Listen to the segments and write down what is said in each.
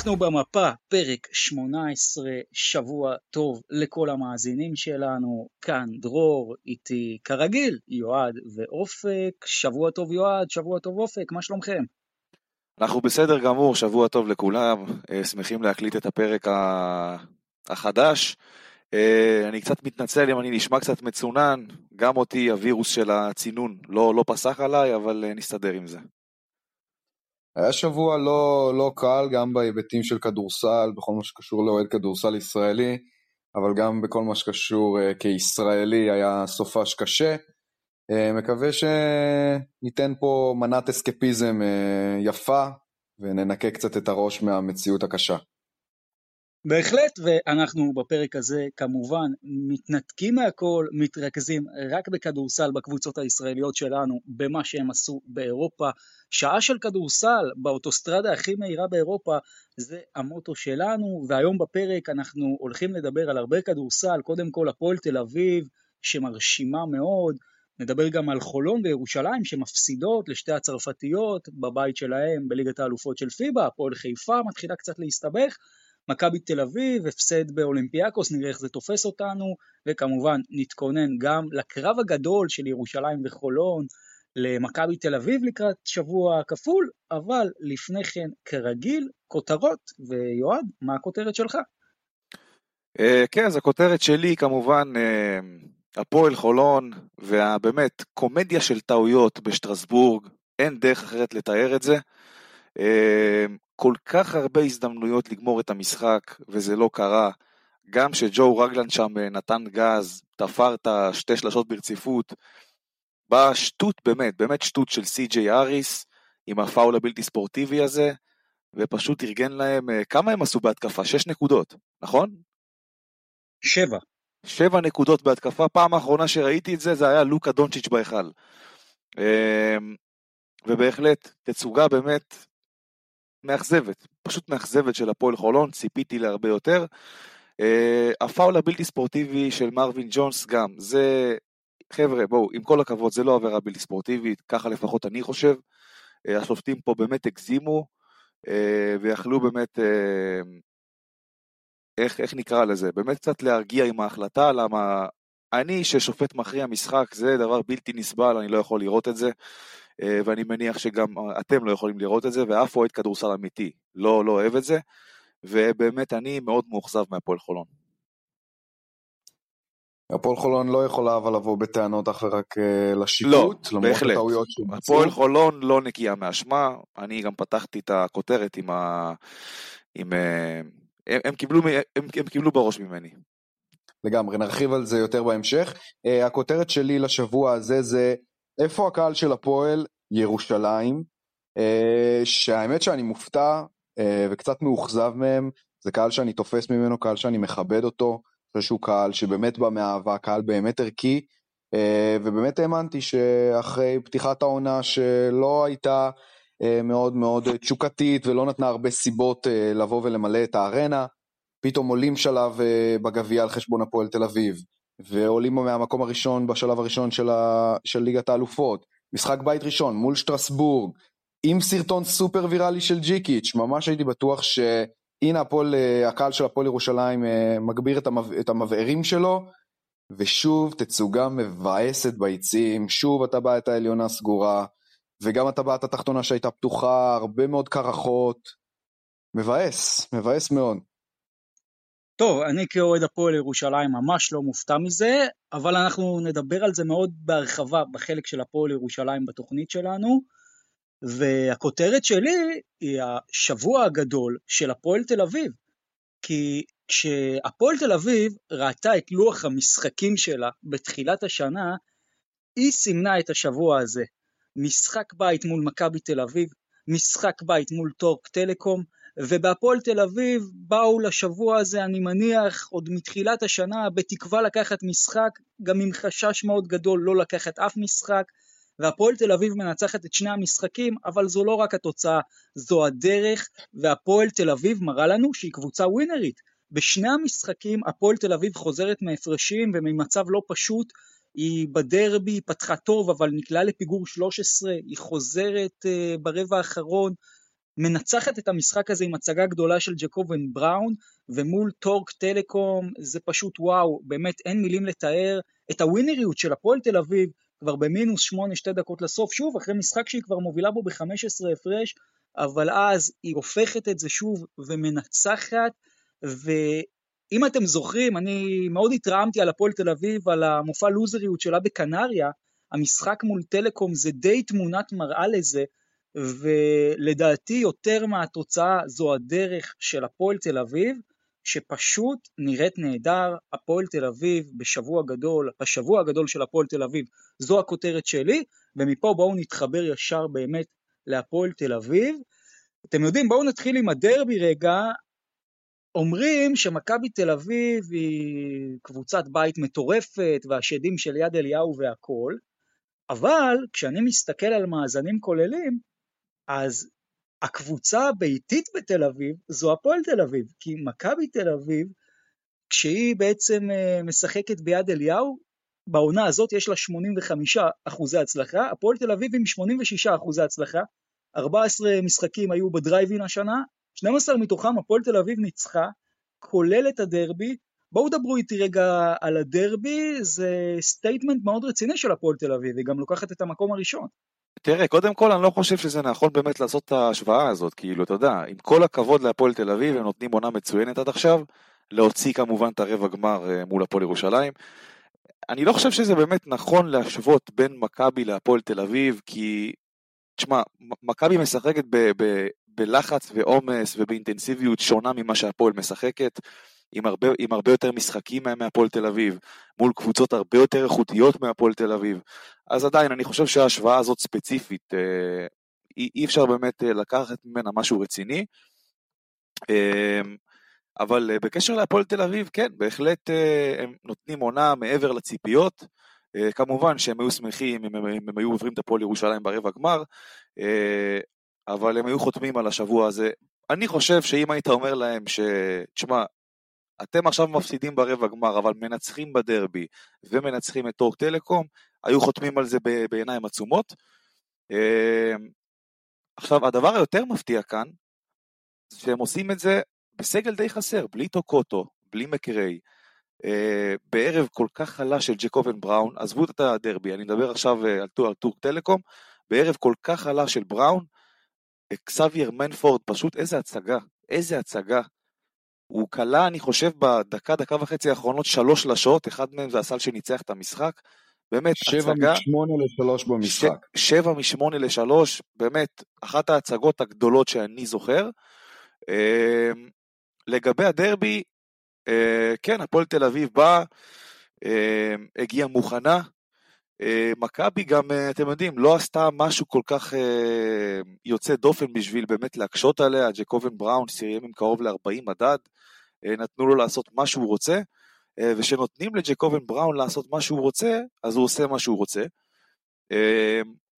אנחנו במפה, פרק 18, שבוע טוב לכל המאזינים שלנו, כאן דרור, איתי כרגיל, יועד ואופק, שבוע טוב יועד, שבוע טוב אופק, מה שלומכם? אנחנו בסדר גמור, שבוע טוב לכולם, אה, שמחים להקליט את הפרק החדש. אה, אני קצת מתנצל אם אני נשמע קצת מצונן, גם אותי הווירוס של הצינון לא, לא פסח עליי, אבל אה, נסתדר עם זה. היה שבוע לא, לא קל, גם בהיבטים של כדורסל, בכל מה שקשור לאוהד כדורסל ישראלי, אבל גם בכל מה שקשור uh, כישראלי היה סופש קשה. Uh, מקווה שניתן פה מנת אסקפיזם uh, יפה, וננקה קצת את הראש מהמציאות הקשה. בהחלט, ואנחנו בפרק הזה כמובן מתנתקים מהכל, מתרכזים רק בכדורסל בקבוצות הישראליות שלנו, במה שהם עשו באירופה. שעה של כדורסל באוטוסטרדה הכי מהירה באירופה זה המוטו שלנו, והיום בפרק אנחנו הולכים לדבר על הרבה כדורסל, קודם כל הפועל תל אביב שמרשימה מאוד, נדבר גם על חולון וירושלים שמפסידות לשתי הצרפתיות בבית שלהם בליגת האלופות של פיבה, הפועל חיפה מתחילה קצת להסתבך, מכבי תל אביב, הפסד באולימפיאקוס, נראה איך זה תופס אותנו, וכמובן נתכונן גם לקרב הגדול של ירושלים וחולון, למכבי תל אביב לקראת שבוע כפול, אבל לפני כן, כרגיל, כותרות, ויועד, מה הכותרת שלך? Uh, כן, אז הכותרת שלי כמובן uh, הפועל חולון, והבאמת קומדיה של טעויות בשטרסבורג, אין דרך אחרת לתאר את זה. כל כך הרבה הזדמנויות לגמור את המשחק, וזה לא קרה. גם שג'ו רגלן שם אה, נתן גז, תפר את השתי שלשות ברציפות. באה שטות באמת, באמת שטות של סי.ג'יי אריס, עם הפאול הבלתי ספורטיבי הזה, ופשוט ארגן להם, אה, כמה הם עשו בהתקפה? שש נקודות, נכון? שבע. שבע נקודות בהתקפה, פעם האחרונה שראיתי את זה, זה היה לוקה דונצ'יץ' בהיכל. אמ, ובהחלט, תצוגה באמת מאכזבת, פשוט מאכזבת של הפועל חולון, ציפיתי להרבה יותר. Uh, הפאול הבלתי ספורטיבי של מרווין ג'ונס גם, זה, חבר'ה, בואו, עם כל הכבוד, זה לא עבירה בלתי ספורטיבית, ככה לפחות אני חושב. Uh, השופטים פה באמת הגזימו, uh, ויכלו באמת, uh, איך, איך נקרא לזה, באמת קצת להרגיע עם ההחלטה, למה אני, ששופט מכריע משחק, זה דבר בלתי נסבל, אני לא יכול לראות את זה. אה, ואני מניח שגם אתם לא יכולים לראות את זה, ואף אוהד כדורסל אמיתי לא, לא אוהב את זה, ובאמת אני מאוד מאוכזב מהפועל חולון. הפועל חולון לא יכולה אבל לבוא בטענות אך ורק אה, לשיפוט, לא, בהחלט. הפועל חולון לא נקייה מאשמה, אני גם פתחתי את הכותרת עם ה... עם... אה, הם, הם, קיבלו, הם, הם קיבלו בראש ממני. לגמרי, נרחיב על זה יותר בהמשך. הכותרת שלי לשבוע הזה זה איפה הקהל של הפועל? ירושלים. אה, שהאמת שאני מופתע אה, וקצת מאוכזב מהם, זה קהל שאני תופס ממנו, קהל שאני מכבד אותו, שהוא קהל שבאמת בא מאהבה, קהל באמת ערכי, אה, ובאמת האמנתי שאחרי פתיחת העונה שלא הייתה מאוד מאוד תשוקתית ולא נתנה הרבה סיבות לבוא ולמלא את הארנה, פתאום עולים שלב בגביע על חשבון הפועל תל אביב. ועולים מהמקום הראשון בשלב הראשון של, ה... של ליגת האלופות. משחק בית ראשון מול שטרסבורג, עם סרטון סופר ויראלי של ג'יקיץ', ממש הייתי בטוח שהנה הפועל, אה, הקהל של הפועל ירושלים אה, מגביר את, המב... את המבערים שלו, ושוב תצוגה מבאסת ביציעים, שוב הטבעת העליונה סגורה, וגם הטבעת התחתונה שהייתה פתוחה, הרבה מאוד קרחות, מבאס, מבאס מאוד. טוב, אני כאוהד הפועל ירושלים ממש לא מופתע מזה, אבל אנחנו נדבר על זה מאוד בהרחבה בחלק של הפועל ירושלים בתוכנית שלנו, והכותרת שלי היא השבוע הגדול של הפועל תל אביב. כי כשהפועל תל אביב ראתה את לוח המשחקים שלה בתחילת השנה, היא סימנה את השבוע הזה. משחק בית מול מכבי תל אביב, משחק בית מול טורק טלקום, ובהפועל תל אביב באו לשבוע הזה, אני מניח, עוד מתחילת השנה, בתקווה לקחת משחק, גם עם חשש מאוד גדול לא לקחת אף משחק, והפועל תל אביב מנצחת את שני המשחקים, אבל זו לא רק התוצאה, זו הדרך, והפועל תל אביב מראה לנו שהיא קבוצה ווינרית. בשני המשחקים הפועל תל אביב חוזרת מהפרשים וממצב לא פשוט, היא בדרבי פתחה טוב, אבל נקלעה לפיגור 13, היא חוזרת uh, ברבע האחרון, מנצחת את המשחק הזה עם הצגה גדולה של ג'קובן בראון, ומול טורק טלקום זה פשוט וואו, באמת אין מילים לתאר. את הווינריות של הפועל תל אביב, כבר במינוס שמונה, שתי דקות לסוף, שוב, אחרי משחק שהיא כבר מובילה בו ב-15 הפרש, אבל אז היא הופכת את זה שוב ומנצחת, ואם אתם זוכרים, אני מאוד התרעמתי על הפועל תל אביב, על המופע לוזריות שלה בקנריה, המשחק מול טלקום זה די תמונת מראה לזה, ולדעתי יותר מהתוצאה זו הדרך של הפועל תל אביב, שפשוט נראית נהדר, הפועל תל אביב בשבוע גדול, השבוע הגדול של הפועל תל אביב, זו הכותרת שלי, ומפה בואו נתחבר ישר באמת להפועל תל אביב. אתם יודעים, בואו נתחיל עם הדרבי רגע. אומרים שמכבי תל אביב היא קבוצת בית מטורפת, והשדים של יד אליהו והכול, אבל כשאני מסתכל על מאזנים כוללים, אז הקבוצה הביתית בתל אביב זו הפועל תל אביב, כי מכבי תל אביב, כשהיא בעצם אה, משחקת ביד אליהו, בעונה הזאת יש לה 85 אחוזי הצלחה, הפועל תל אביב עם 86 אחוזי הצלחה, 14 משחקים היו בדרייבין השנה, 12 מתוכם הפועל תל אביב ניצחה, כולל את הדרבי. בואו דברו איתי רגע על הדרבי, זה statement מאוד רציני של הפועל תל אביב, היא גם לוקחת את המקום הראשון. תראה, קודם כל אני לא חושב שזה נכון באמת לעשות את ההשוואה הזאת, כאילו, אתה יודע, עם כל הכבוד להפועל תל אביב, הם נותנים עונה מצוינת עד עכשיו, להוציא כמובן את הרבע גמר אה, מול הפועל ירושלים. אני לא חושב שזה באמת נכון להשוות בין מכבי להפועל תל אביב, כי, תשמע, מכבי משחקת ב- ב- בלחץ ועומס ובאינטנסיביות שונה ממה שהפועל משחקת. עם הרבה, עם הרבה יותר משחקים מהפועל תל אביב, מול קבוצות הרבה יותר איכותיות מהפועל תל אביב. אז עדיין, אני חושב שההשוואה הזאת ספציפית, אה, אי, אי אפשר באמת אה, לקחת ממנה משהו רציני. אה, אבל בקשר להפועל תל אביב, כן, בהחלט הם נותנים עונה מעבר לציפיות. כמובן שהם היו שמחים אם הם, אם הם היו עוברים את הפועל ירושלים ברבע גמר, אבל הם היו חותמים על השבוע הזה. אני חושב שאם היית אומר להם ש... תשמע, אתם עכשיו מפסידים ברבע גמר, אבל מנצחים בדרבי ומנצחים את טורק טלקום, היו חותמים על זה בעיניים עצומות. אמ, עכשיו, הדבר היותר מפתיע כאן, שהם עושים את זה בסגל די חסר, בלי טוקוטו, בלי מקריי, אה, בערב כל כך חלש של ג'קובן בראון, עזבו את הדרבי, אני מדבר עכשיו אה, על טורק טלקום, בערב כל כך חלש של בראון, אקסבייר מנפורד, פשוט איזה הצגה, איזה הצגה. הוא כלה, אני חושב, בדקה, דקה וחצי האחרונות שלוש שלשות, אחד מהם זה הסל שניצח את המשחק. באמת, שבע הצגה... שבע משמונה לשלוש במשחק. ש... שבע משמונה לשלוש, באמת, אחת ההצגות הגדולות שאני זוכר. אה, לגבי הדרבי, אה, כן, הפועל תל אביב באה, אה, הגיעה מוכנה. אה, מכבי גם, אה, אתם יודעים, לא עשתה משהו כל כך אה, יוצא דופן בשביל באמת להקשות עליה. ג'קובן בראון סיים עם קרוב ל-40 מדד. נתנו לו לעשות מה שהוא רוצה, וכשנותנים לג'קובן בראון לעשות מה שהוא רוצה, אז הוא עושה מה שהוא רוצה.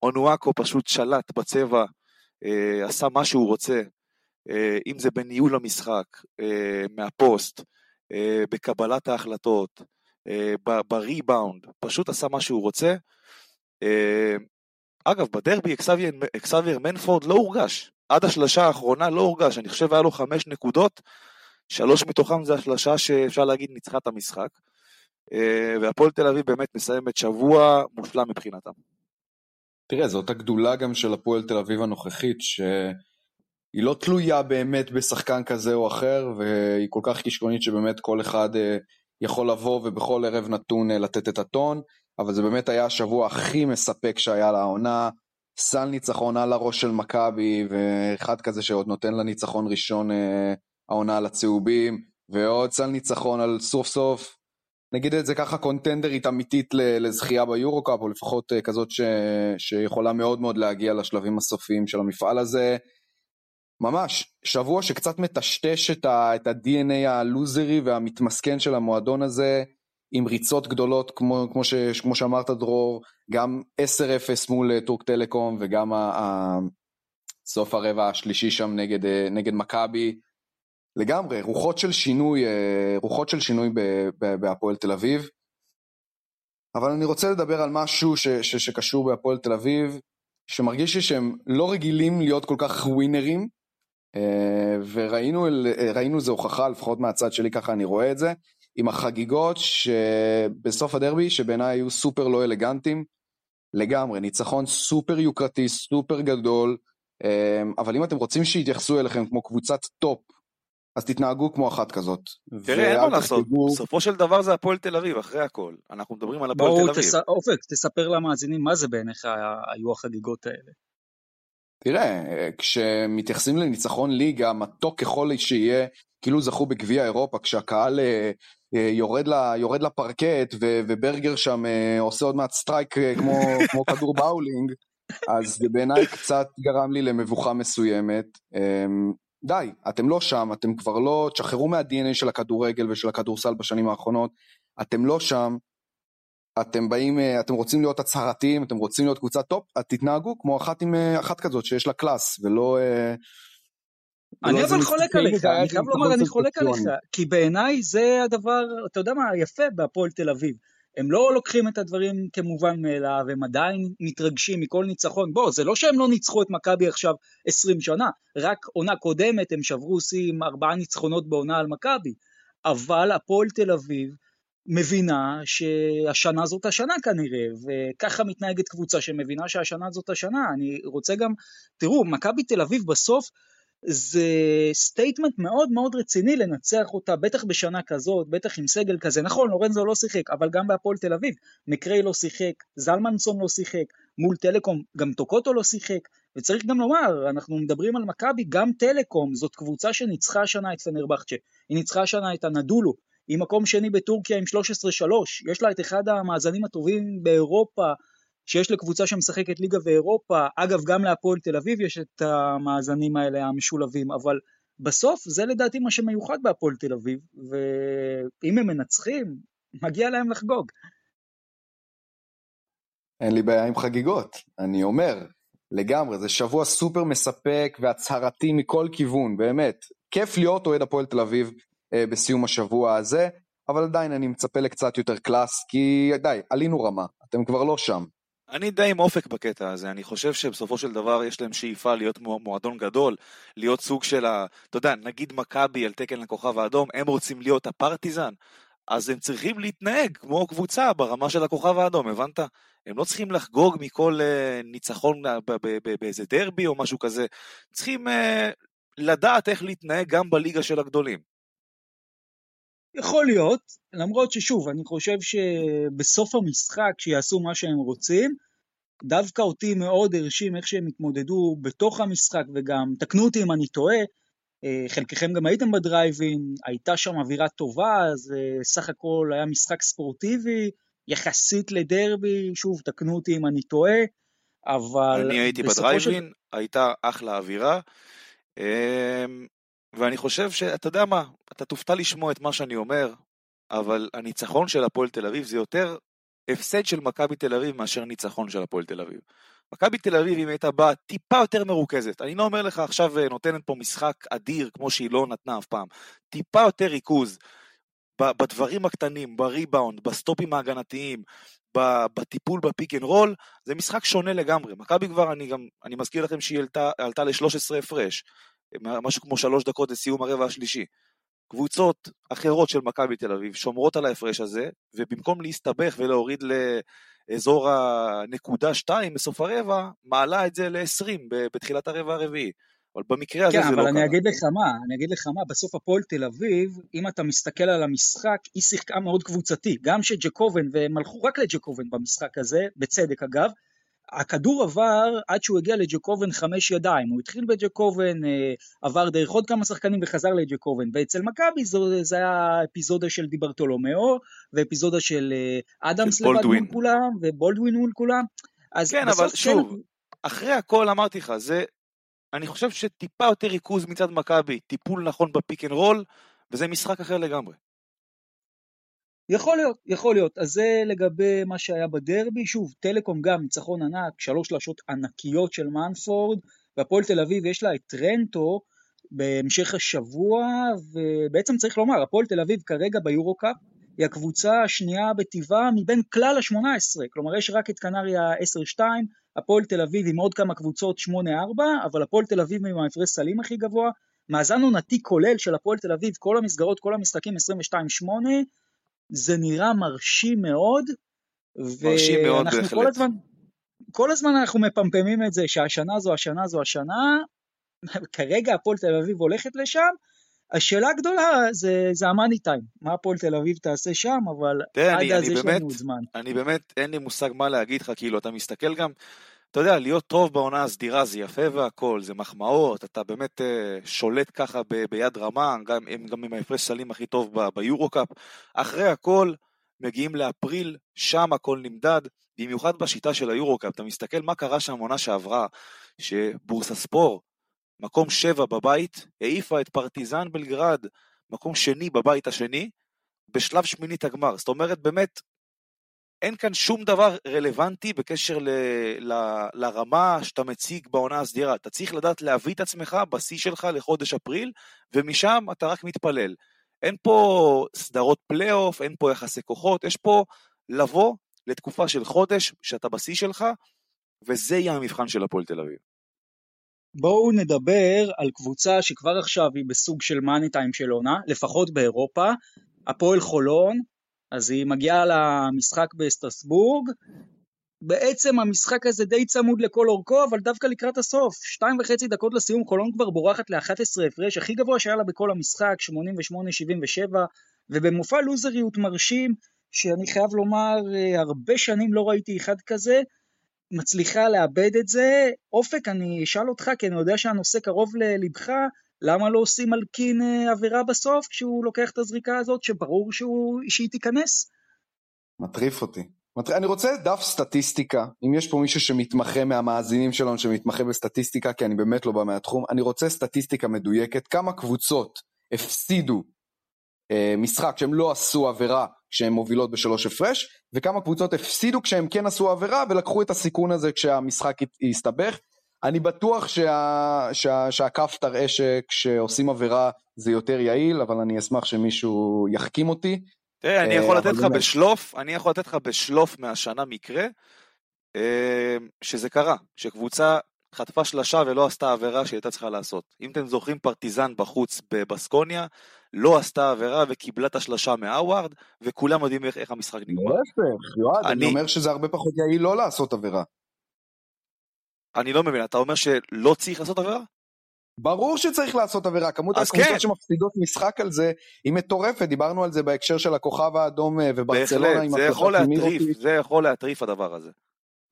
אונואקו פשוט שלט בצבע, עשה מה שהוא רוצה, אם זה בניהול המשחק, מהפוסט, בקבלת ההחלטות, בריבאונד, פשוט עשה מה שהוא רוצה. אגב, בדרבי אקסאבייר מנפורד לא הורגש, עד השלושה האחרונה לא הורגש, אני חושב היה לו חמש נקודות, שלוש מתוכם זה השלושה שאפשר להגיד ניצחה את המשחק. אה, והפועל תל אביב באמת מסיימת שבוע מושלם מבחינתם. תראה, זאת הגדולה גם של הפועל תל אביב הנוכחית, שהיא לא תלויה באמת בשחקן כזה או אחר, והיא כל כך כישרונית שבאמת כל אחד אה, יכול לבוא ובכל ערב נתון אה, לתת את הטון, אבל זה באמת היה השבוע הכי מספק שהיה לעונה. סל ניצחון על הראש של מכבי, ואחד כזה שעוד נותן לה ניצחון ראשון העונה על הצהובים, ועוד סל ניצחון על סוף סוף, נגיד את זה ככה, קונטנדרית אמיתית לזכייה ביורו-קאפ, או לפחות אה, כזאת ש... שיכולה מאוד מאוד להגיע לשלבים הסופיים של המפעל הזה. ממש, שבוע שקצת מטשטש את, ה... את ה-DNA הלוזרי והמתמסכן של המועדון הזה, עם ריצות גדולות, כמו, כמו, ש... כמו שאמרת דרור, גם 10-0 מול אה, טורק טלקום, וגם ה... ה... סוף הרבע השלישי שם נגד, אה, נגד מכבי. לגמרי, רוחות של שינוי, אה, רוחות של שינוי בהפועל תל אביב. אבל אני רוצה לדבר על משהו ש, ש, שקשור בהפועל תל אביב, שמרגיש לי שהם לא רגילים להיות כל כך ווינרים, וראינו איזה הוכחה, לפחות מהצד שלי ככה אני רואה את זה, עם החגיגות שבסוף הדרבי, שבעיניי היו סופר לא אלגנטיים, לגמרי, ניצחון סופר יוקרתי, סופר גדול, אה, אבל אם אתם רוצים שיתייחסו אליכם כמו קבוצת top, אז תתנהגו כמו אחת כזאת. תראה, אין מה לעשות, בסופו של דבר זה הפועל תל אביב, אחרי הכל. אנחנו מדברים על הפועל תל אביב. בואו, אופק, תספר למאזינים מה זה בעיניך היו החגיגות האלה. תראה, כשמתייחסים לניצחון ליגה, מתוק ככל שיהיה, כאילו זכו בגביע אירופה, כשהקהל אה, אה, יורד, לה, יורד לפרקט ו, וברגר שם אה, עושה עוד מעט סטרייק כמו, כמו כדור באולינג, אז זה בעיניי קצת גרם לי למבוכה מסוימת. אמ, די, אתם לא שם, אתם כבר לא, תשחררו מה-DNA של הכדורגל ושל הכדורסל בשנים האחרונות, אתם לא שם, אתם באים, אה, אתם רוצים להיות הצהרתיים, אתם רוצים להיות קבוצת top, אז תתנהגו כמו אחת עם אה, אחת כזאת שיש לה class, ולא... אה, אני אבל חולק עליך, אני חייב לומר, אני חולק עליך, כי בעיניי זה הדבר, אתה יודע מה, יפה בהפועל תל אביב. הם לא לוקחים את הדברים כמובן מאליו, הם עדיין מתרגשים מכל ניצחון. בוא, זה לא שהם לא ניצחו את מכבי עכשיו 20 שנה, רק עונה קודמת הם שברו שיא עם ארבעה ניצחונות בעונה על מכבי. אבל הפועל תל אביב מבינה שהשנה זאת השנה כנראה, וככה מתנהגת קבוצה שמבינה שהשנה זאת השנה. אני רוצה גם, תראו, מכבי תל אביב בסוף זה statement מאוד מאוד רציני לנצח אותה, בטח בשנה כזאת, בטח עם סגל כזה. נכון, לורנזו לא שיחק, אבל גם בהפועל תל אביב. מקריי לא שיחק, זלמנסון לא שיחק, מול טלקום גם טוקוטו לא שיחק. וצריך גם לומר, אנחנו מדברים על מכבי, גם טלקום זאת קבוצה שניצחה השנה את פנרבכצ'ה. היא ניצחה השנה את הנדולו. היא מקום שני בטורקיה עם 13-3. יש לה את אחד המאזנים הטובים באירופה. שיש לקבוצה שמשחקת ליגה ואירופה, אגב גם להפועל תל אביב יש את המאזנים האלה המשולבים, אבל בסוף זה לדעתי מה שמיוחד בהפועל תל אביב, ואם הם מנצחים, מגיע להם לחגוג. אין לי בעיה עם חגיגות, אני אומר, לגמרי, זה שבוע סופר מספק והצהרתי מכל כיוון, באמת. כיף להיות אוהד הפועל תל אביב בסיום השבוע הזה, אבל עדיין אני מצפה לקצת יותר קלאס, כי די, עלינו רמה, אתם כבר לא שם. אני די עם אופק בקטע הזה, אני חושב שבסופו של דבר יש להם שאיפה להיות מועדון גדול, להיות סוג של ה... אתה יודע, נגיד מכבי על תקן לכוכב האדום, הם רוצים להיות הפרטיזן, אז הם צריכים להתנהג כמו קבוצה ברמה של הכוכב האדום, הבנת? הם לא צריכים לחגוג מכל uh, ניצחון באיזה דרבי או משהו כזה, צריכים uh, לדעת איך להתנהג גם בליגה של הגדולים. יכול להיות, למרות ששוב, אני חושב שבסוף המשחק, שיעשו מה שהם רוצים, דווקא אותי מאוד הרשים איך שהם התמודדו בתוך המשחק, וגם, תקנו אותי אם אני טועה, אה, חלקכם גם הייתם בדרייבין, הייתה שם אווירה טובה, אז אה, סך הכל היה משחק ספורטיבי, יחסית לדרבי, שוב, תקנו אותי אם אני טועה, אבל... אני הייתי בדרייבין, של... הייתה אחלה אווירה. ואני חושב שאתה יודע מה, אתה תופתע לשמוע את מה שאני אומר, אבל הניצחון של הפועל תל אביב זה יותר הפסד של מכבי תל אביב מאשר ניצחון של הפועל תל אביב. מכבי תל אביב אם הייתה באה טיפה יותר מרוכזת, אני לא אומר לך עכשיו אה, נותנת פה משחק אדיר כמו שהיא לא נתנה אף פעם, טיפה יותר ריכוז בדברים הקטנים, בריבאונד, בסטופים ההגנתיים, בטיפול ב pick and roll, זה משחק שונה לגמרי. מכבי כבר, אני גם, אני מזכיר לכם שהיא עלתה, עלתה ל-13 הפרש. משהו כמו שלוש דקות לסיום הרבע השלישי. קבוצות אחרות של מכבי תל אביב שומרות על ההפרש הזה, ובמקום להסתבך ולהוריד לאזור הנקודה 2 בסוף הרבע, מעלה את זה ל-20 בתחילת הרבע הרביעי. אבל במקרה הזה כן, זה לא קרה. כן, אבל אני אגיד לך מה, אני אגיד לך מה, בסוף הפועל תל אביב, אם אתה מסתכל על המשחק, היא שיחקה מאוד קבוצתי. גם שג'קובן, והם הלכו רק לג'קובן במשחק הזה, בצדק אגב, הכדור עבר עד שהוא הגיע לג'קובן חמש ידיים, הוא התחיל בג'קובן, אה, עבר דרך עוד כמה שחקנים וחזר לג'קובן, ואצל מכבי זה היה אפיזודה של דיברטולומיאו, ואפיזודה של אה, אדמס לבד מול כולם, ובולדווין מול כולם. כן, אבל כן... שוב, אחרי הכל אמרתי לך, זה, אני חושב שטיפה יותר ריכוז מצד מכבי, טיפול נכון בפיק אנד רול, וזה משחק אחר לגמרי. יכול להיות, יכול להיות. אז זה לגבי מה שהיה בדרבי. שוב, טלקום גם ניצחון ענק, שלוש שלשות ענקיות של מנפורד, והפועל תל אביב יש לה את טרנטו בהמשך השבוע, ובעצם צריך לומר, הפועל תל אביב כרגע ביורו-קאפ היא הקבוצה השנייה בטבעה מבין כלל ה-18, כלומר יש רק את קנריה 10-2, הפועל תל אביב עם עוד כמה קבוצות 8-4, אבל הפועל תל אביב עם ההפרש סלים הכי גבוה, מאזן עונתי כולל של הפועל תל אביב, כל המסגרות, כל המשחקים 22-8, זה נראה מרשים מאוד, מרשים מאוד בהחלט. כל הזמן, כל הזמן אנחנו מפמפמים את זה שהשנה זו השנה זו השנה, כרגע הפועל תל אביב הולכת לשם, השאלה הגדולה זה, זה המאני טיים, מה הפועל תל אביב תעשה שם, אבל תראה, עד אני, אז אני יש באמת, לנו עוד זמן. אני באמת, אין לי מושג מה להגיד לך, כאילו, אתה מסתכל גם, אתה יודע, להיות טוב בעונה הסדירה זה יפה והכל, זה מחמאות, אתה באמת uh, שולט ככה ב, ביד רמה, גם, גם עם ההפרש סלים הכי טוב ב, ביורו-קאפ. אחרי הכל, מגיעים לאפריל, שם הכל נמדד, במיוחד בשיטה של היורו-קאפ, אתה מסתכל מה קרה שם עונה שעברה, שבורסה ספור, מקום שבע בבית, העיפה את פרטיזן בלגרד, מקום שני בבית השני, בשלב שמינית הגמר. זאת אומרת, באמת, אין כאן שום דבר רלוונטי בקשר ל, ל, לרמה שאתה מציג בעונה הסדירה. אתה צריך לדעת להביא את עצמך בשיא שלך לחודש אפריל, ומשם אתה רק מתפלל. אין פה סדרות פלייאוף, אין פה יחסי כוחות, יש פה לבוא לתקופה של חודש שאתה בשיא שלך, וזה יהיה המבחן של הפועל תל אביב. בואו נדבר על קבוצה שכבר עכשיו היא בסוג של מאני טיים של עונה, לפחות באירופה, הפועל חולון, אז היא מגיעה למשחק בסטרסבורג, בעצם המשחק הזה די צמוד לכל אורכו, אבל דווקא לקראת הסוף, שתיים וחצי דקות לסיום, חולון כבר בורחת ל-11 הפרש, הכי גבוה שהיה לה בכל המשחק, 88-77, ובמופע לוזריות מרשים, שאני חייב לומר, אה, הרבה שנים לא ראיתי אחד כזה, מצליחה לאבד את זה. אופק, אני אשאל אותך, כי אני יודע שהנושא קרוב ללבך, למה לא עושים אלקין אה, עבירה בסוף כשהוא לוקח את הזריקה הזאת, שברור שהוא, שהיא תיכנס? מטריף אותי. אני רוצה דף סטטיסטיקה, אם יש פה מישהו שמתמחה מהמאזינים שלנו שמתמחה בסטטיסטיקה, כי אני באמת לא בא מהתחום, אני רוצה סטטיסטיקה מדויקת, כמה קבוצות הפסידו אה, משחק שהם לא עשו עבירה כשהן מובילות בשלוש הפרש, וכמה קבוצות הפסידו כשהם כן עשו עבירה ולקחו את הסיכון הזה כשהמשחק הסתבך. אני בטוח שה, שה, שהכף תראה שכשעושים עבירה זה יותר יעיל, אבל אני אשמח שמישהו יחכים אותי. תראה, אני יכול לתת לך בשלוף, אני יכול לתת לך בשלוף מהשנה מקרה, אה, שזה קרה, שקבוצה חטפה שלשה ולא עשתה עבירה שהיא הייתה צריכה לעשות. אם אתם זוכרים פרטיזן בחוץ בבסקוניה, לא עשתה עבירה וקיבלה את השלשה מהאווארד, וכולם יודעים איך, איך המשחק נגמר. להפך, יועד, אני... אני אומר שזה הרבה פחות יעיל לא לעשות עבירה. אני לא מבין, אתה אומר שלא צריך לעשות עבירה? ברור שצריך לעשות עבירה, כמות הקבוצות כן. שמפסידות משחק על זה היא מטורפת, דיברנו על זה בהקשר של הכוכב האדום אה, וברצלונה. בהחלט, זה יכול להטריף, זה יכול להטריף הדבר הזה.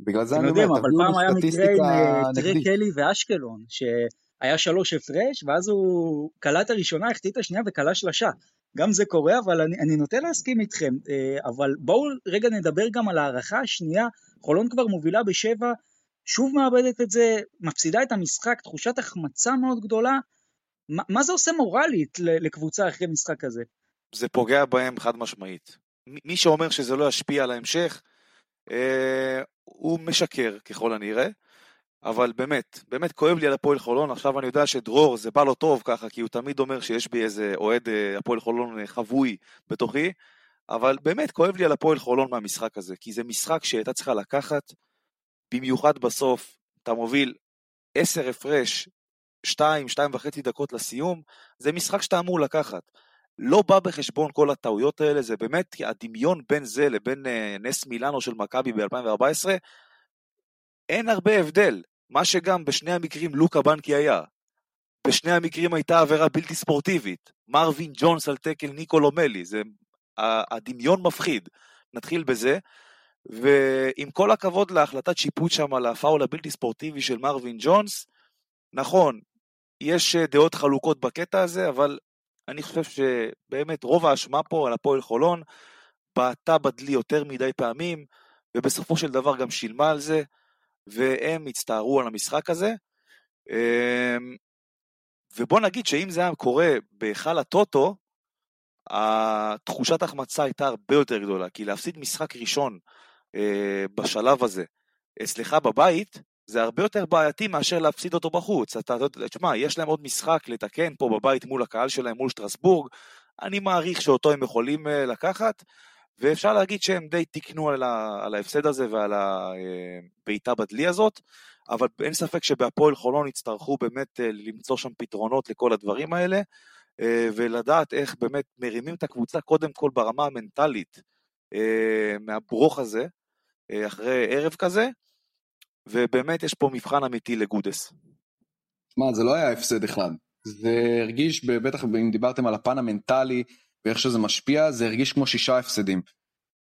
בגלל זה אני אומר, תביאו לי סטטיסטיקה נגדית. אבל פעם היה מקרה עם טרי אה, קלי ואשקלון, שהיה שלוש הפרש, ואז הוא קלע את הראשונה, החטיא את השנייה וקלע שלשה. גם זה קורה, אבל אני, אני נוטה להסכים איתכם. אה, אבל בואו רגע נדבר גם על ההערכה השנייה. חולון כבר מובילה בשבע, שוב מאבדת את זה, מפסידה את המשחק, תחושת החמצה מאוד גדולה. מה, מה זה עושה מורלית לקבוצה אחרי משחק כזה? זה פוגע בהם חד משמעית. מי שאומר שזה לא ישפיע על ההמשך, אה, הוא משקר ככל הנראה. אבל באמת, באמת כואב לי על הפועל חולון, עכשיו אני יודע שדרור זה בא לו טוב ככה, כי הוא תמיד אומר שיש בי איזה אוהד אה, הפועל חולון אה, חבוי בתוכי, אבל באמת כואב לי על הפועל חולון מהמשחק הזה, כי זה משחק שהייתה צריכה לקחת, במיוחד בסוף, אתה מוביל עשר הפרש, שתיים, שתיים וחצי דקות לסיום, זה משחק שאתה אמור לקחת. לא בא בחשבון כל הטעויות האלה, זה באמת הדמיון בין זה לבין אה, נס מילאנו של מכבי ב-2014, אין הרבה הבדל. מה שגם בשני המקרים לוקה בנקי היה. בשני המקרים הייתה עבירה בלתי ספורטיבית. מרווין ג'ונס על תקל ניקולו מלי, זה הדמיון מפחיד. נתחיל בזה. ועם כל הכבוד להחלטת שיפוט שם על הפאול הבלתי ספורטיבי של מרווין ג'ונס, נכון, יש דעות חלוקות בקטע הזה, אבל אני חושב שבאמת רוב האשמה פה על הפועל חולון, בעטה בדלי יותר מדי פעמים, ובסופו של דבר גם שילמה על זה. והם הצטערו על המשחק הזה. אמ, ובוא נגיד שאם זה היה קורה בהיכל הטוטו, התחושת החמצה הייתה הרבה יותר גדולה, כי להפסיד משחק ראשון אה, בשלב הזה אצלך בבית, זה הרבה יותר בעייתי מאשר להפסיד אותו בחוץ. אתה, תשמע, יש להם עוד משחק לתקן פה בבית מול הקהל שלהם, מול שטרסבורג, אני מעריך שאותו הם יכולים לקחת, ואפשר להגיד שהם די תיקנו על, ה, על ההפסד הזה ועל הבעיטה בדלי הזאת, אבל אין ספק שבהפועל חולון יצטרכו באמת למצוא שם פתרונות לכל הדברים האלה, ולדעת איך באמת מרימים את הקבוצה קודם כל ברמה המנטלית מהברוך הזה, אחרי ערב כזה, ובאמת יש פה מבחן אמיתי לגודס. מה, זה לא היה הפסד אחד. זה הרגיש, בטח אם דיברתם על הפן המנטלי ואיך שזה משפיע, זה הרגיש כמו שישה הפסדים.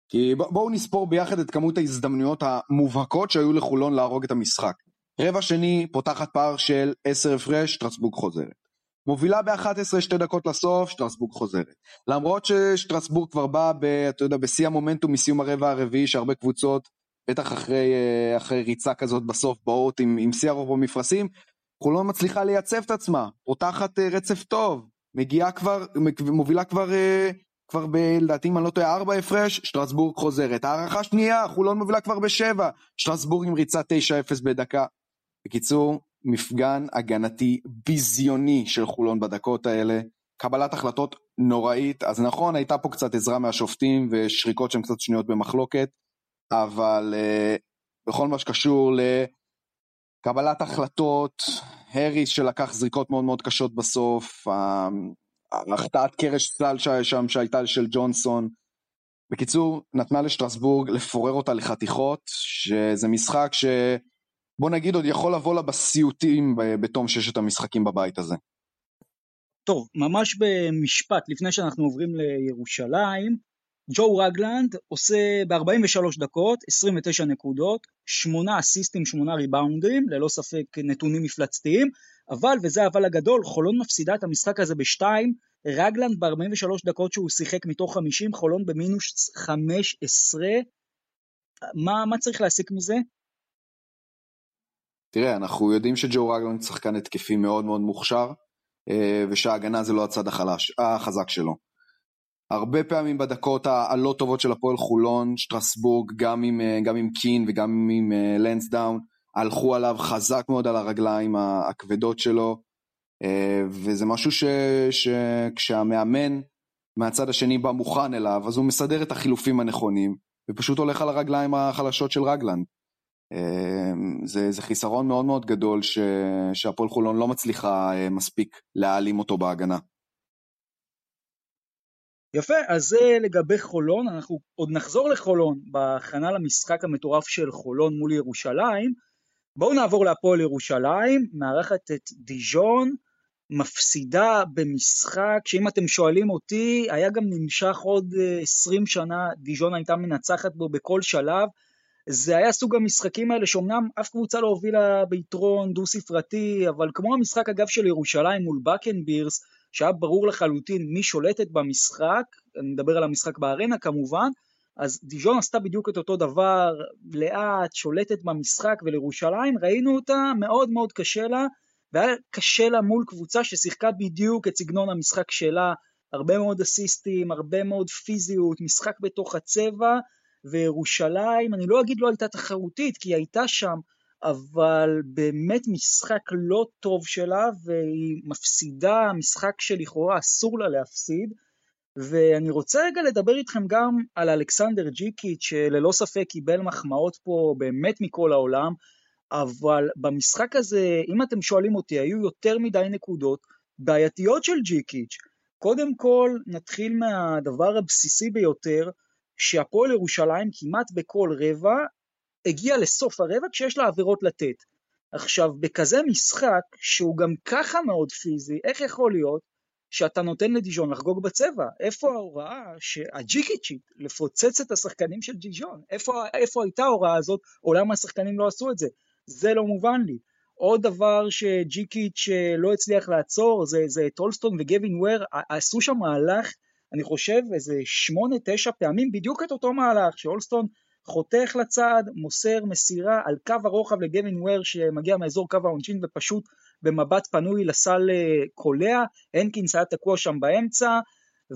כי בואו נספור ביחד את כמות ההזדמנויות המובהקות שהיו לחולון להרוג את המשחק. רבע שני פותחת פער של 10 הפרש, שטרסבורג חוזרת. מובילה ב-11 שתי דקות לסוף, שטרסבורג חוזרת. למרות ששטרסבורג כבר באה, אתה יודע, בשיא המומנטום מסיום הרבע הרביעי, שהרבה קבוצות, בטח אחרי, אה, אחרי ריצה כזאת בסוף, באות עם, עם שיא הרוב במפרשים, חולון מצליחה לייצב את עצמה, פותחת אה, רצף טוב, מגיעה כבר, מובילה כבר, אה, כבר ב... לדעתי אם אני לא טועה, ארבע הפרש, שטרסבורג חוזרת. הערכה שנייה, חולון מובילה כבר בשבע, שטרסבורג עם ריצה 9-0 בדקה. בקיצור, מפגן הגנתי ביזיוני של חולון בדקות האלה. קבלת החלטות נוראית, אז נכון, הייתה פה קצת עזרה מהשופטים ושריקות שהן קצת שנויות במחלוקת, אבל uh, בכל מה שקשור לקבלת החלטות, הריס שלקח זריקות מאוד מאוד קשות בסוף, החטאת קרש צל שם שהייתה של ג'ונסון. בקיצור, נתנה לשטרסבורג לפורר אותה לחתיכות, שזה משחק ש... בוא נגיד עוד יכול לבוא לה בסיוטים בתום ששת המשחקים בבית הזה. טוב, ממש במשפט לפני שאנחנו עוברים לירושלים, ג'ו רגלנד עושה ב-43 דקות 29 נקודות, 8 אסיסטים, 8 ריבאונדים, ללא ספק נתונים מפלצתיים, אבל, וזה אבל הגדול, חולון מפסידה את המשחק הזה בשתיים, רגלנד ב-43 דקות שהוא שיחק מתוך 50, חולון במינוס 15, מה, מה צריך להסיק מזה? תראה, אנחנו יודעים שג'ו רגלנד שחקן התקפי מאוד מאוד מוכשר, אה, ושההגנה זה לא הצד החלש, החזק שלו. הרבה פעמים בדקות הלא טובות של הפועל חולון, שטרסבורג, גם עם, אה, גם עם קין וגם עם לנסדאון, אה, הלכו עליו חזק מאוד על הרגליים הכבדות שלו, וזה משהו שכשהמאמן מהצד השני בא מוכן אליו, אז הוא מסדר את החילופים הנכונים, ופשוט הולך על הרגליים החלשות של רגלנד. אמ, זה, זה חיסרון מאוד מאוד גדול שהפועל חולון לא מצליחה אה, מספיק להעלים אותו בהגנה. יפה, אז זה לגבי חולון, אנחנו עוד נחזור לחולון בהכנה למשחק המטורף של חולון מול ירושלים. בואו נעבור להפועל ירושלים, מארחת את דיז'ון, מפסידה במשחק שאם אתם שואלים אותי, היה גם נמשך עוד 20 אה, שנה, דיז'ון הייתה מנצחת בו בכל שלב. זה היה סוג המשחקים האלה שאומנם אף קבוצה לא הובילה ביתרון דו ספרתי, אבל כמו המשחק אגב של ירושלים מול בקנבירס, שהיה ברור לחלוטין מי שולטת במשחק, אני מדבר על המשחק בארנה כמובן, אז דיז'ון עשתה בדיוק את אותו דבר, לאט, שולטת במשחק, ולירושלים ראינו אותה, מאוד מאוד קשה לה, והיה קשה לה מול קבוצה ששיחקה בדיוק את סגנון המשחק שלה, הרבה מאוד אסיסטים, הרבה מאוד פיזיות, משחק בתוך הצבע, וירושלים, אני לא אגיד לא הייתה תחרותית, כי היא הייתה שם, אבל באמת משחק לא טוב שלה, והיא מפסידה משחק שלכאורה אסור לה להפסיד. ואני רוצה רגע לדבר איתכם גם על אלכסנדר ג'יקיץ', שללא ספק קיבל מחמאות פה באמת מכל העולם, אבל במשחק הזה, אם אתם שואלים אותי, היו יותר מדי נקודות בעייתיות של ג'יקיץ'. קודם כל, נתחיל מהדבר הבסיסי ביותר, שהפועל ירושלים כמעט בכל רבע הגיע לסוף הרבע כשיש לה עבירות לתת. עכשיו, בכזה משחק, שהוא גם ככה מאוד פיזי, איך יכול להיות שאתה נותן לדיז'ון לחגוג בצבע? איפה ההוראה הג'יקיצ'ית לפוצץ את השחקנים של דיז'ון? איפה, איפה הייתה ההוראה הזאת, או למה השחקנים לא עשו את זה? זה לא מובן לי. עוד דבר שג'יקיץ' לא הצליח לעצור זה, זה הולסטון וגווין וויר עשו שם מהלך אני חושב איזה שמונה תשע פעמים בדיוק את אותו מהלך שהולסטון חותך לצד, מוסר מסירה על קו הרוחב לגווין וויר שמגיע מאזור קו העונשין ופשוט במבט פנוי לסל אה, קולע, הנקינס היה תקוע שם באמצע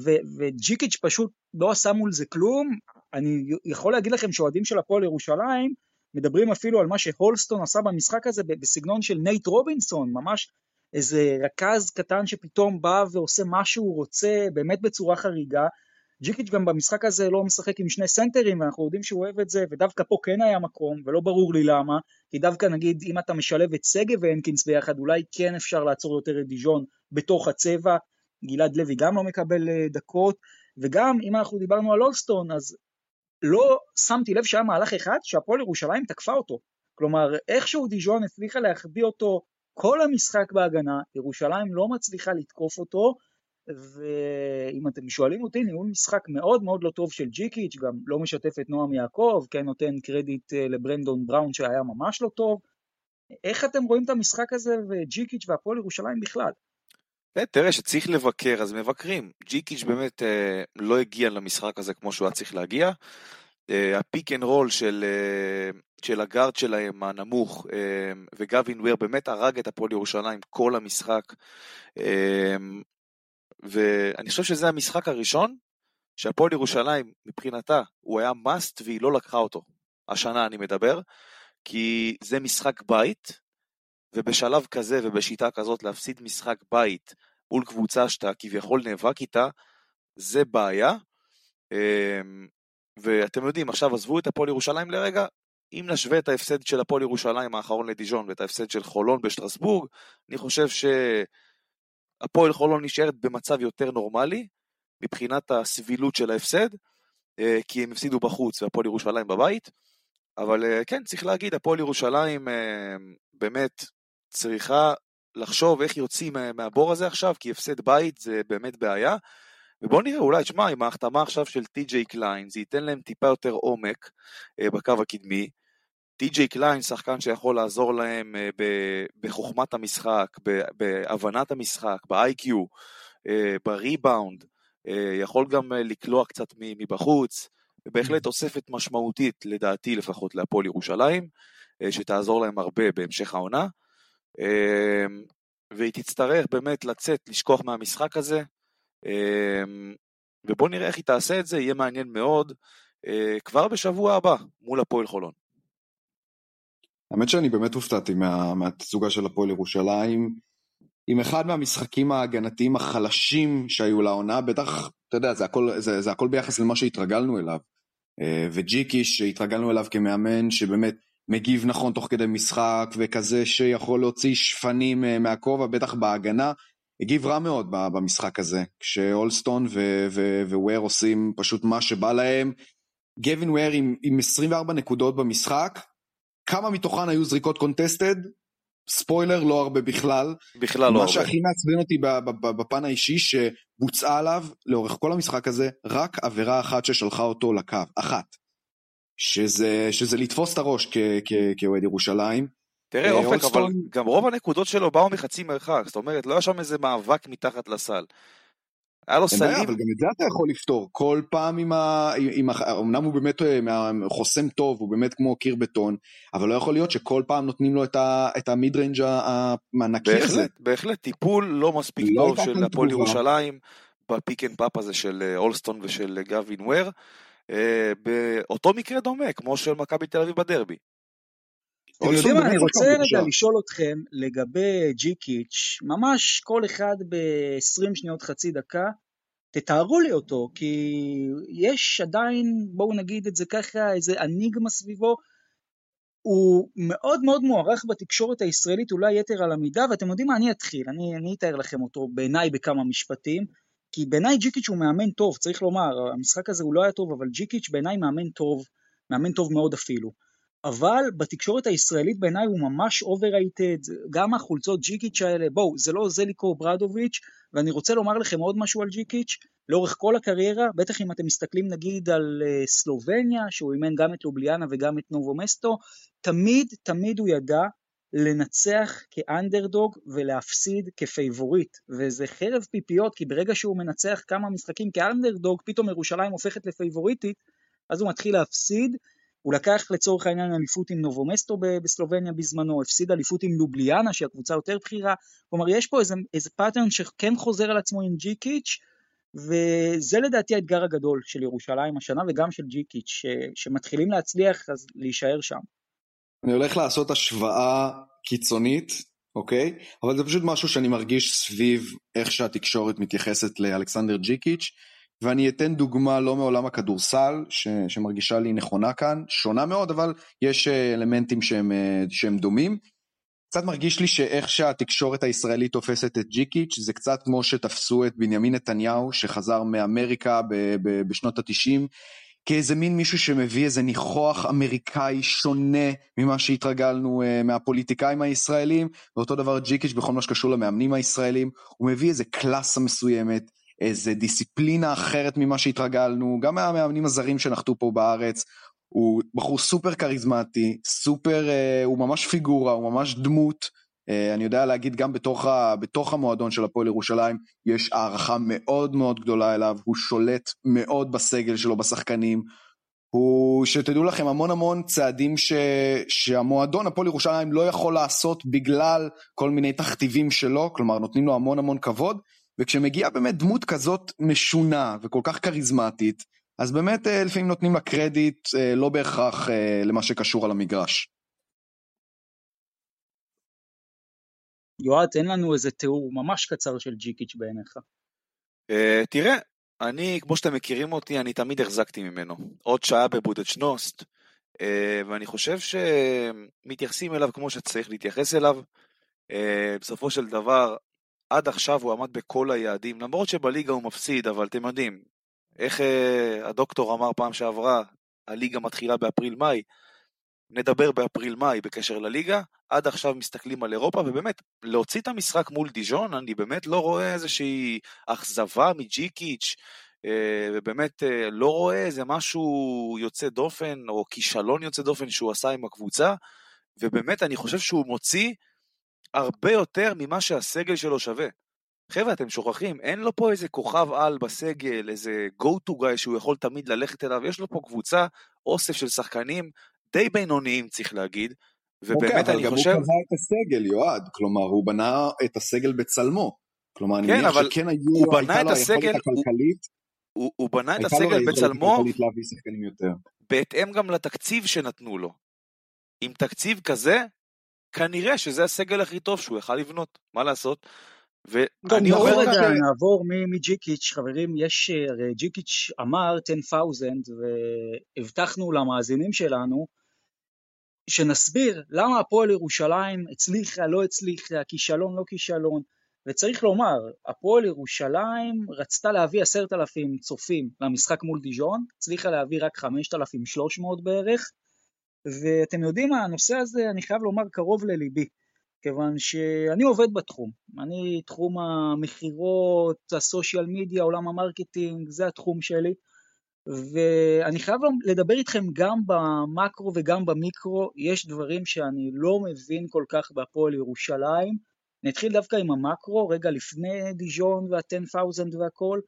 ו- וג'יקיץ' פשוט לא עשה מול זה כלום, אני יכול להגיד לכם שאוהדים של הפועל ירושלים מדברים אפילו על מה שהולסטון עשה במשחק הזה בסגנון של נייט רובינסון, ממש איזה רכז קטן שפתאום בא ועושה מה שהוא רוצה, באמת בצורה חריגה. ג'יקיץ' גם במשחק הזה לא משחק עם שני סנטרים, ואנחנו יודעים שהוא אוהב את זה, ודווקא פה כן היה מקום, ולא ברור לי למה, כי דווקא נגיד אם אתה משלב את שגב והנקינס ביחד, אולי כן אפשר לעצור יותר את דיז'ון בתוך הצבע, גלעד לוי גם לא מקבל אה, דקות, וגם אם אנחנו דיברנו על אולסטון, אז לא שמתי לב שהיה מהלך אחד שהפועל ירושלים תקפה אותו. כלומר, איכשהו דיז'ון הצליחה להחביא אותו כל המשחק בהגנה, ירושלים לא מצליחה לתקוף אותו, ואם אתם שואלים אותי, ניהול משחק מאוד מאוד לא טוב של ג'יקיץ', גם לא משתף את נועם יעקב, כן נותן קרדיט אה, לברנדון בראון שהיה ממש לא טוב. איך אתם רואים את המשחק הזה וג'יקיץ' והפועל ירושלים בכלל? כן, תראה, שצריך לבקר, אז מבקרים. ג'יקיץ' באמת אה, לא הגיע למשחק הזה כמו שהוא היה צריך להגיע. אה, הפיק אנד רול של, אה, של הגארד שלהם הנמוך אה, וגווין וויר באמת הרג את הפועל ירושלים כל המשחק. אה, ואני חושב שזה המשחק הראשון שהפועל ירושלים מבחינתה הוא היה must והיא לא לקחה אותו. השנה אני מדבר, כי זה משחק בית, ובשלב כזה ובשיטה כזאת להפסיד משחק בית מול קבוצה שאתה כביכול נאבק איתה, זה בעיה. אמ, ואתם יודעים, עכשיו עזבו את הפועל ירושלים לרגע, אם נשווה את ההפסד של הפועל ירושלים האחרון לדיז'ון ואת ההפסד של חולון בשטרסבורג, אני חושב שהפועל חולון נשארת במצב יותר נורמלי מבחינת הסבילות של ההפסד, אה, כי הם הפסידו בחוץ והפועל ירושלים בבית, אבל אה, כן, צריך להגיד, הפועל ירושלים אה, באמת צריכה לחשוב איך יוצאים מהבור הזה עכשיו, כי הפסד בית זה באמת בעיה. ובואו נראה, אולי, תשמע, עם ההחתמה עכשיו של טי.ג'יי קליין, זה ייתן להם טיפה יותר עומק אה, בקו הקדמי. טי.ג'יי קליין, שחקן שיכול לעזור להם אה, בחוכמת המשחק, בהבנת המשחק, ב-IQ, אה, בריבאונד, אה, יכול גם לקלוע קצת מבחוץ, ובהחלט תוספת משמעותית, לדעתי לפחות, להפועל ירושלים, שתעזור להם הרבה בהמשך העונה. אמ, והיא תצטרך באמת לצאת, לשכוח מהמשחק הזה, אמ, ובואו נראה איך היא תעשה את זה, יהיה מעניין מאוד, כבר בשבוע הבא, מול הפועל חולון. האמת שאני באמת הופתעתי מה, מהתצוגה של הפועל ירושלים, עם אחד מהמשחקים ההגנתיים החלשים שהיו לעונה, בטח, אתה יודע, זה הכל, זה, זה הכל ביחס למה שהתרגלנו אליו. אה, וג'יקי שהתרגלנו אליו כמאמן, שבאמת מגיב נכון תוך כדי משחק, וכזה שיכול להוציא שפנים אה, מהכובע, בטח בהגנה. הגיב רע מאוד במשחק הזה, כשאולסטון וויר עושים פשוט מה שבא להם. גווין וויר עם, עם 24 נקודות במשחק, כמה מתוכן היו זריקות קונטסטד? ספוילר, לא הרבה בכלל. בכלל לא הרבה. מה שהכי מעצבן אותי בפן האישי, שבוצעה עליו לאורך כל המשחק הזה, רק עבירה אחת ששלחה אותו לקו, אחת. שזה, שזה לתפוס את הראש כאוהד ירושלים. תראה אה, אופק, אבל גם רוב הנקודות שלו באו מחצי מרחק, זאת אומרת, לא היה שם איזה מאבק מתחת לסל. היה לו סלים... אבל גם את זה אתה יכול לפתור, כל פעם עם ה... עם ה... אמנם הוא באמת אה, חוסם טוב, הוא באמת כמו קיר בטון, אבל לא יכול להיות שכל פעם נותנים לו את, ה... את ה mid-range הנקי הזה. בהחלט, בהחלט, טיפול לא מספיק לא טוב של הפועל ירושלים, ב pick and pop הזה של אה, הולסטון ושל גווין וויר. אה, באותו מקרה דומה, כמו של מכבי תל אביב בדרבי. אתם יודעים מה, אני רוצה רגע לשאול אתכם לגבי ג'יקיץ', ממש כל אחד ב-20 שניות חצי דקה, תתארו לי אותו, כי יש עדיין, בואו נגיד את זה ככה, איזה אניגמה סביבו, הוא מאוד מאוד מוערך בתקשורת הישראלית, אולי יתר על המידה, ואתם יודעים מה, אני אתחיל, אני, אני אתאר לכם אותו בעיניי בכמה משפטים. כי בעיניי ג'יקיץ' הוא מאמן טוב, צריך לומר, המשחק הזה הוא לא היה טוב, אבל ג'יקיץ' בעיניי מאמן טוב, מאמן טוב מאוד אפילו. אבל בתקשורת הישראלית בעיניי הוא ממש overrated, גם החולצות ג'יקיץ' האלה, בואו, זה לא ז'ליקו אוברדוביץ', ואני רוצה לומר לכם עוד משהו על ג'יקיץ', לאורך כל הקריירה, בטח אם אתם מסתכלים נגיד על uh, סלובניה, שהוא אימן גם את לובליאנה וגם את נובו מסטו, תמיד תמיד הוא ידע לנצח כאנדרדוג ולהפסיד כפייבוריט, וזה חרב פיפיות, כי ברגע שהוא מנצח כמה משחקים כאנדרדוג, פתאום ירושלים הופכת לפייבוריטית, אז הוא מתחיל להפסיד. הוא לקח לצורך העניין אליפות עם נובו מסטו בסלובניה בזמנו, הפסיד אליפות עם לובליאנה שהיא הקבוצה יותר בכירה, כלומר יש פה איזה, איזה pattern שכן חוזר על עצמו עם ג'יקיץ', וזה לדעתי האתגר הגדול של ירושלים השנה וגם של ג'יקיץ', ש, שמתחילים להצליח אז להישאר שם. אני הולך לעשות השוואה קיצונית, אוקיי? אבל זה פשוט משהו שאני מרגיש סביב איך שהתקשורת מתייחסת לאלכסנדר ג'יקיץ', ואני אתן דוגמה לא מעולם הכדורסל, ש, שמרגישה לי נכונה כאן, שונה מאוד, אבל יש אה, אלמנטים שהם, אה, שהם דומים. קצת מרגיש לי שאיך שהתקשורת הישראלית תופסת את ג'יקיץ', זה קצת כמו שתפסו את בנימין נתניהו, שחזר מאמריקה ב- ב- בשנות התשעים, כאיזה מין מישהו שמביא איזה ניחוח אמריקאי שונה ממה שהתרגלנו uh, מהפוליטיקאים הישראלים, ואותו דבר ג'יקיץ' בכל מה שקשור למאמנים הישראלים, הוא מביא איזה קלאסה מסוימת, איזה דיסציפלינה אחרת ממה שהתרגלנו, גם מהמאמנים הזרים שנחתו פה בארץ, הוא בחור סופר כריזמטי, סופר, uh, הוא ממש פיגורה, הוא ממש דמות, Uh, אני יודע להגיד גם בתוך, ה, בתוך המועדון של הפועל ירושלים יש הערכה מאוד מאוד גדולה אליו, הוא שולט מאוד בסגל שלו, בשחקנים, הוא, שתדעו לכם, המון המון צעדים ש, שהמועדון הפועל ירושלים לא יכול לעשות בגלל כל מיני תכתיבים שלו, כלומר נותנים לו המון המון כבוד, וכשמגיעה באמת דמות כזאת משונה וכל כך כריזמטית, אז באמת אה, לפעמים נותנים לה קרדיט לא בהכרח למה שקשור על המגרש. יועד, תן לנו איזה תיאור ממש קצר של ג'יקיץ' בעיניך. Uh, תראה, אני, כמו שאתם מכירים אותי, אני תמיד החזקתי ממנו. עוד שעה בבודדשנוסט, uh, ואני חושב שמתייחסים אליו כמו שצריך להתייחס אליו. Uh, בסופו של דבר, עד עכשיו הוא עמד בכל היעדים, למרות שבליגה הוא מפסיד, אבל אתם יודעים, איך uh, הדוקטור אמר פעם שעברה, הליגה מתחילה באפריל-מאי, נדבר באפריל-מאי בקשר לליגה, עד עכשיו מסתכלים על אירופה, ובאמת, להוציא את המשחק מול דיז'ון, אני באמת לא רואה איזושהי אכזבה מג'יקיץ', אה, ובאמת אה, לא רואה איזה משהו יוצא דופן, או כישלון יוצא דופן שהוא עשה עם הקבוצה, ובאמת אני חושב שהוא מוציא הרבה יותר ממה שהסגל שלו שווה. חבר'ה, אתם שוכחים, אין לו פה איזה כוכב על בסגל, איזה go to guy שהוא יכול תמיד ללכת אליו, יש לו פה קבוצה, אוסף של שחקנים די בינוניים צריך להגיד, ובאמת אוקיי, אני אבל חושב... גם הוא קבע את הסגל, יועד, כלומר הוא בנה את הסגל בצלמו. כלומר, אני כן, מניח אבל שכן היו, הוא הייתה בנה לו את היכולת הכלכלית, הוא, הוא בנה את לו הסגל בצלמו. בהתאם גם לתקציב שנתנו לו. עם תקציב כזה, כנראה שזה הסגל הכי טוב שהוא יכל לבנות, מה לעשות? ואני בואו רגע. נעבור מג'יקיץ', חברים, יש, הרי ג'יקיץ' אמר 10,000 והבטחנו למאזינים שלנו שנסביר למה הפועל ירושלים הצליחה, לא הצליחה, כישלון, לא כישלון, וצריך לומר, הפועל ירושלים רצתה להביא עשרת אלפים צופים למשחק מול דיז'ון, הצליחה להביא רק חמשת אלפים שלוש מאות בערך, ואתם יודעים מה, הנושא הזה, אני חייב לומר, קרוב לליבי, כיוון שאני עובד בתחום, אני תחום המכירות, ה social media, עולם ה marketing, זה התחום שלי, ואני חייב לדבר איתכם גם במקרו וגם במיקרו, יש דברים שאני לא מבין כל כך בהפועל ירושלים. נתחיל דווקא עם המקרו, רגע לפני דיז'ון וה-10,000 והכל.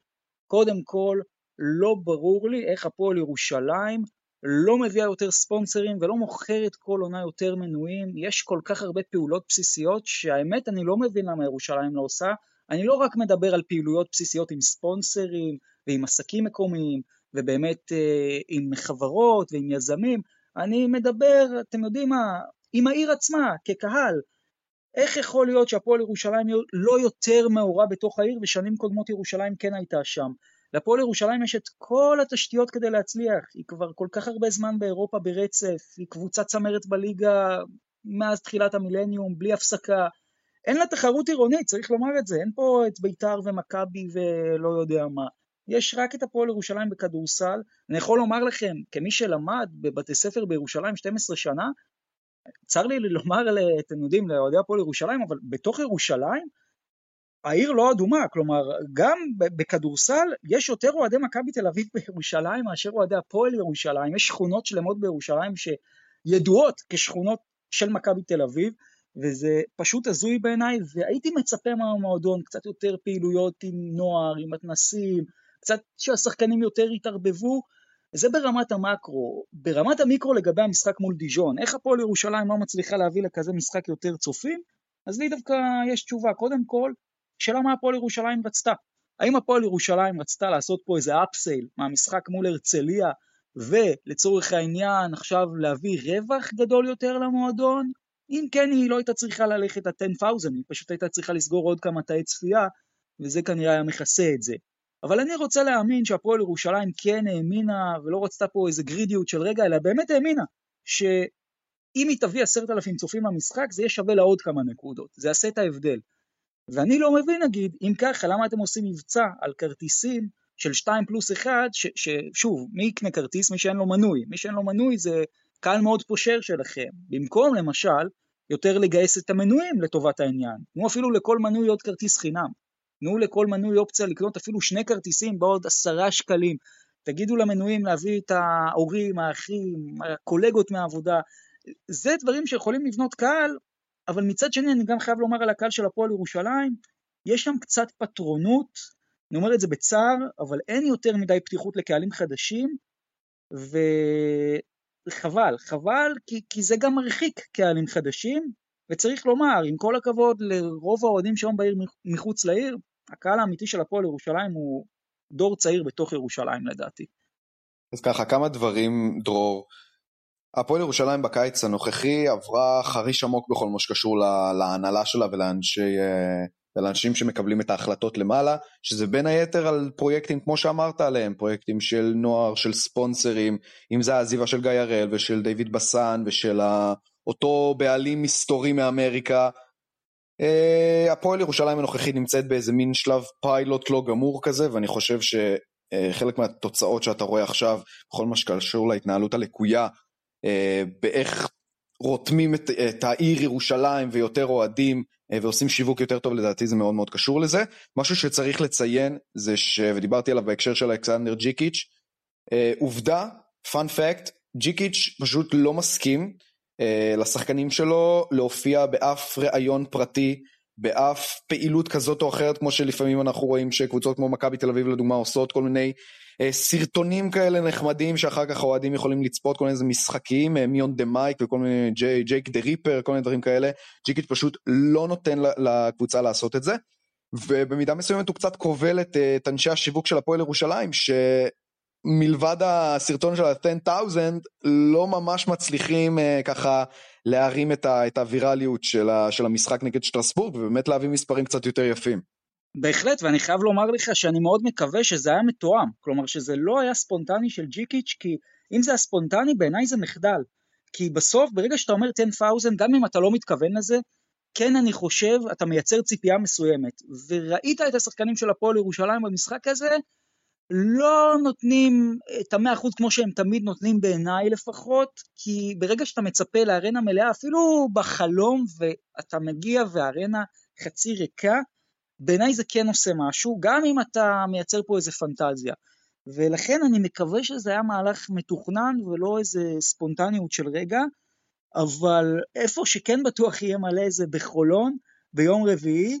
קודם כל, לא ברור לי איך הפועל ירושלים לא מביאה יותר ספונסרים ולא מוכרת כל עונה יותר מנויים. יש כל כך הרבה פעולות בסיסיות שהאמת אני לא מבין למה ירושלים לא עושה. אני לא רק מדבר על פעילויות בסיסיות עם ספונסרים ועם עסקים מקומיים, ובאמת אה, עם חברות ועם יזמים, אני מדבר, אתם יודעים מה, עם העיר עצמה, כקהל. איך יכול להיות שהפועל ירושלים לא יותר מעורה בתוך העיר, ושנים קודמות ירושלים כן הייתה שם? לפועל ירושלים יש את כל התשתיות כדי להצליח, היא כבר כל כך הרבה זמן באירופה ברצף, היא קבוצה צמרת בליגה מאז תחילת המילניום, בלי הפסקה. אין לה תחרות עירונית, צריך לומר את זה, אין פה את ביתר ומכבי ולא יודע מה. יש רק את הפועל ירושלים בכדורסל. אני יכול לומר לכם, כמי שלמד בבתי ספר בירושלים 12 שנה, צר לי לומר, אתם יודעים, לאוהדי הפועל ירושלים, אבל בתוך ירושלים, העיר לא אדומה, כלומר, גם בכדורסל יש יותר אוהדי מכבי תל אביב בירושלים מאשר אוהדי הפועל ירושלים, יש שכונות שלמות בירושלים שידועות כשכונות של מכבי תל אביב, וזה פשוט הזוי בעיניי, והייתי מצפה מהמועדון קצת יותר פעילויות עם נוער, עם מתנסים, קצת שהשחקנים יותר יתערבבו, זה ברמת המקרו. ברמת המיקרו לגבי המשחק מול דיז'ון, איך הפועל ירושלים לא מצליחה להביא לכזה משחק יותר צופים? אז לי דווקא יש תשובה. קודם כל, שאלה מה הפועל ירושלים רצתה. האם הפועל ירושלים רצתה לעשות פה איזה אפסייל מהמשחק מול הרצליה, ולצורך העניין עכשיו להביא רווח גדול יותר למועדון, אם כן, היא לא הייתה צריכה ללכת ל-10,000, היא פשוט הייתה צריכה לסגור עוד כמה תאי צפייה, וזה כנראה היה מכסה את זה. אבל אני רוצה להאמין שהפועל ירושלים כן האמינה, ולא רצתה פה איזה גרידיות של רגע, אלא באמת האמינה, שאם היא תביא עשרת אלפים צופים למשחק, זה יהיה שווה לה עוד כמה נקודות, זה יעשה את ההבדל. ואני לא מבין, נגיד, אם ככה, למה אתם עושים מבצע על כרטיסים של 2 פלוס 1, ששוב, מי יקנה כרטיס? מי שאין לו מנוי. מי שאין לו מנוי זה קהל מאוד פושר שלכם. במקום, למשל, יותר לגייס את המנויים לטובת העניין. תנו אפילו לכל מנוי עוד כרטיס חינם. תנו לכל מנוי אופציה לקנות אפילו שני כרטיסים בעוד עשרה שקלים. תגידו למנויים להביא את ההורים, האחים, הקולגות מהעבודה. זה דברים שיכולים לבנות קהל, אבל מצד שני אני גם חייב לומר על הקהל של הפועל ירושלים, יש שם קצת פטרונות, אני אומר את זה בצער, אבל אין יותר מדי פתיחות לקהלים חדשים, וחבל, חבל, כי, כי זה גם מרחיק קהלים חדשים, וצריך לומר, עם כל הכבוד לרוב האוהדים שהיום בעיר מחוץ לעיר, הקהל האמיתי של הפועל ירושלים הוא דור צעיר בתוך ירושלים לדעתי. אז ככה, כמה דברים, דרור. הפועל ירושלים בקיץ הנוכחי עברה חריש עמוק בכל מה שקשור להנהלה שלה ולאנשי, אה, ולאנשים שמקבלים את ההחלטות למעלה, שזה בין היתר על פרויקטים כמו שאמרת עליהם, פרויקטים של נוער, של ספונסרים, אם זה העזיבה של גיא הראל ושל דיוויד בסן ושל אותו בעלים מסתורי מאמריקה. Uh, הפועל ירושלים הנוכחית נמצאת באיזה מין שלב פיילוט לא גמור כזה, ואני חושב שחלק uh, מהתוצאות שאתה רואה עכשיו, בכל מה שקשור להתנהלות הלקויה, באיך רותמים את, את העיר ירושלים ויותר אוהדים uh, ועושים שיווק יותר טוב, לדעתי זה מאוד מאוד קשור לזה. משהו שצריך לציין זה ש... ודיברתי עליו בהקשר של אלכסנדר ג'יקיץ', uh, עובדה, fun fact, ג'יקיץ' פשוט לא מסכים אה, לשחקנים שלו להופיע באף ראיון פרטי, באף פעילות כזאת או אחרת, כמו שלפעמים אנחנו רואים שקבוצות כמו מכבי תל אביב לדוגמה עושות כל מיני אה, סרטונים כאלה נחמדים שאחר כך האוהדים יכולים לצפות, כל מיני משחקים, me on the mic וכל מיני Jake the Ripper, כל מיני דברים כאלה, ג'יקיץ' פשוט לא נותן לקבוצה לעשות את זה. ובמידה מסוימת הוא קצת כובל את, אה, את אנשי השיווק של הפועל ירושלים, ש... מלבד הסרטון של ה-10,000 לא ממש מצליחים uh, ככה להרים את, ה, את הווירליות של, ה, של המשחק נגד שטרסבורג ובאמת להביא מספרים קצת יותר יפים. בהחלט, ואני חייב לומר לך שאני מאוד מקווה שזה היה מתואם, כלומר שזה לא היה ספונטני של ג'יקיץ', כי אם זה היה ספונטני בעיניי זה מחדל. כי בסוף, ברגע שאתה אומר 10,000, גם אם אתה לא מתכוון לזה, כן אני חושב, אתה מייצר ציפייה מסוימת. וראית את השחקנים של הפועל ירושלים במשחק הזה, לא נותנים את המאה אחוז כמו שהם תמיד נותנים בעיניי לפחות, כי ברגע שאתה מצפה לארנה מלאה, אפילו בחלום ואתה מגיע והארנה חצי ריקה, בעיניי זה כן עושה משהו, גם אם אתה מייצר פה איזה פנטזיה. ולכן אני מקווה שזה היה מהלך מתוכנן ולא איזה ספונטניות של רגע, אבל איפה שכן בטוח יהיה מלא זה בחולון ביום רביעי,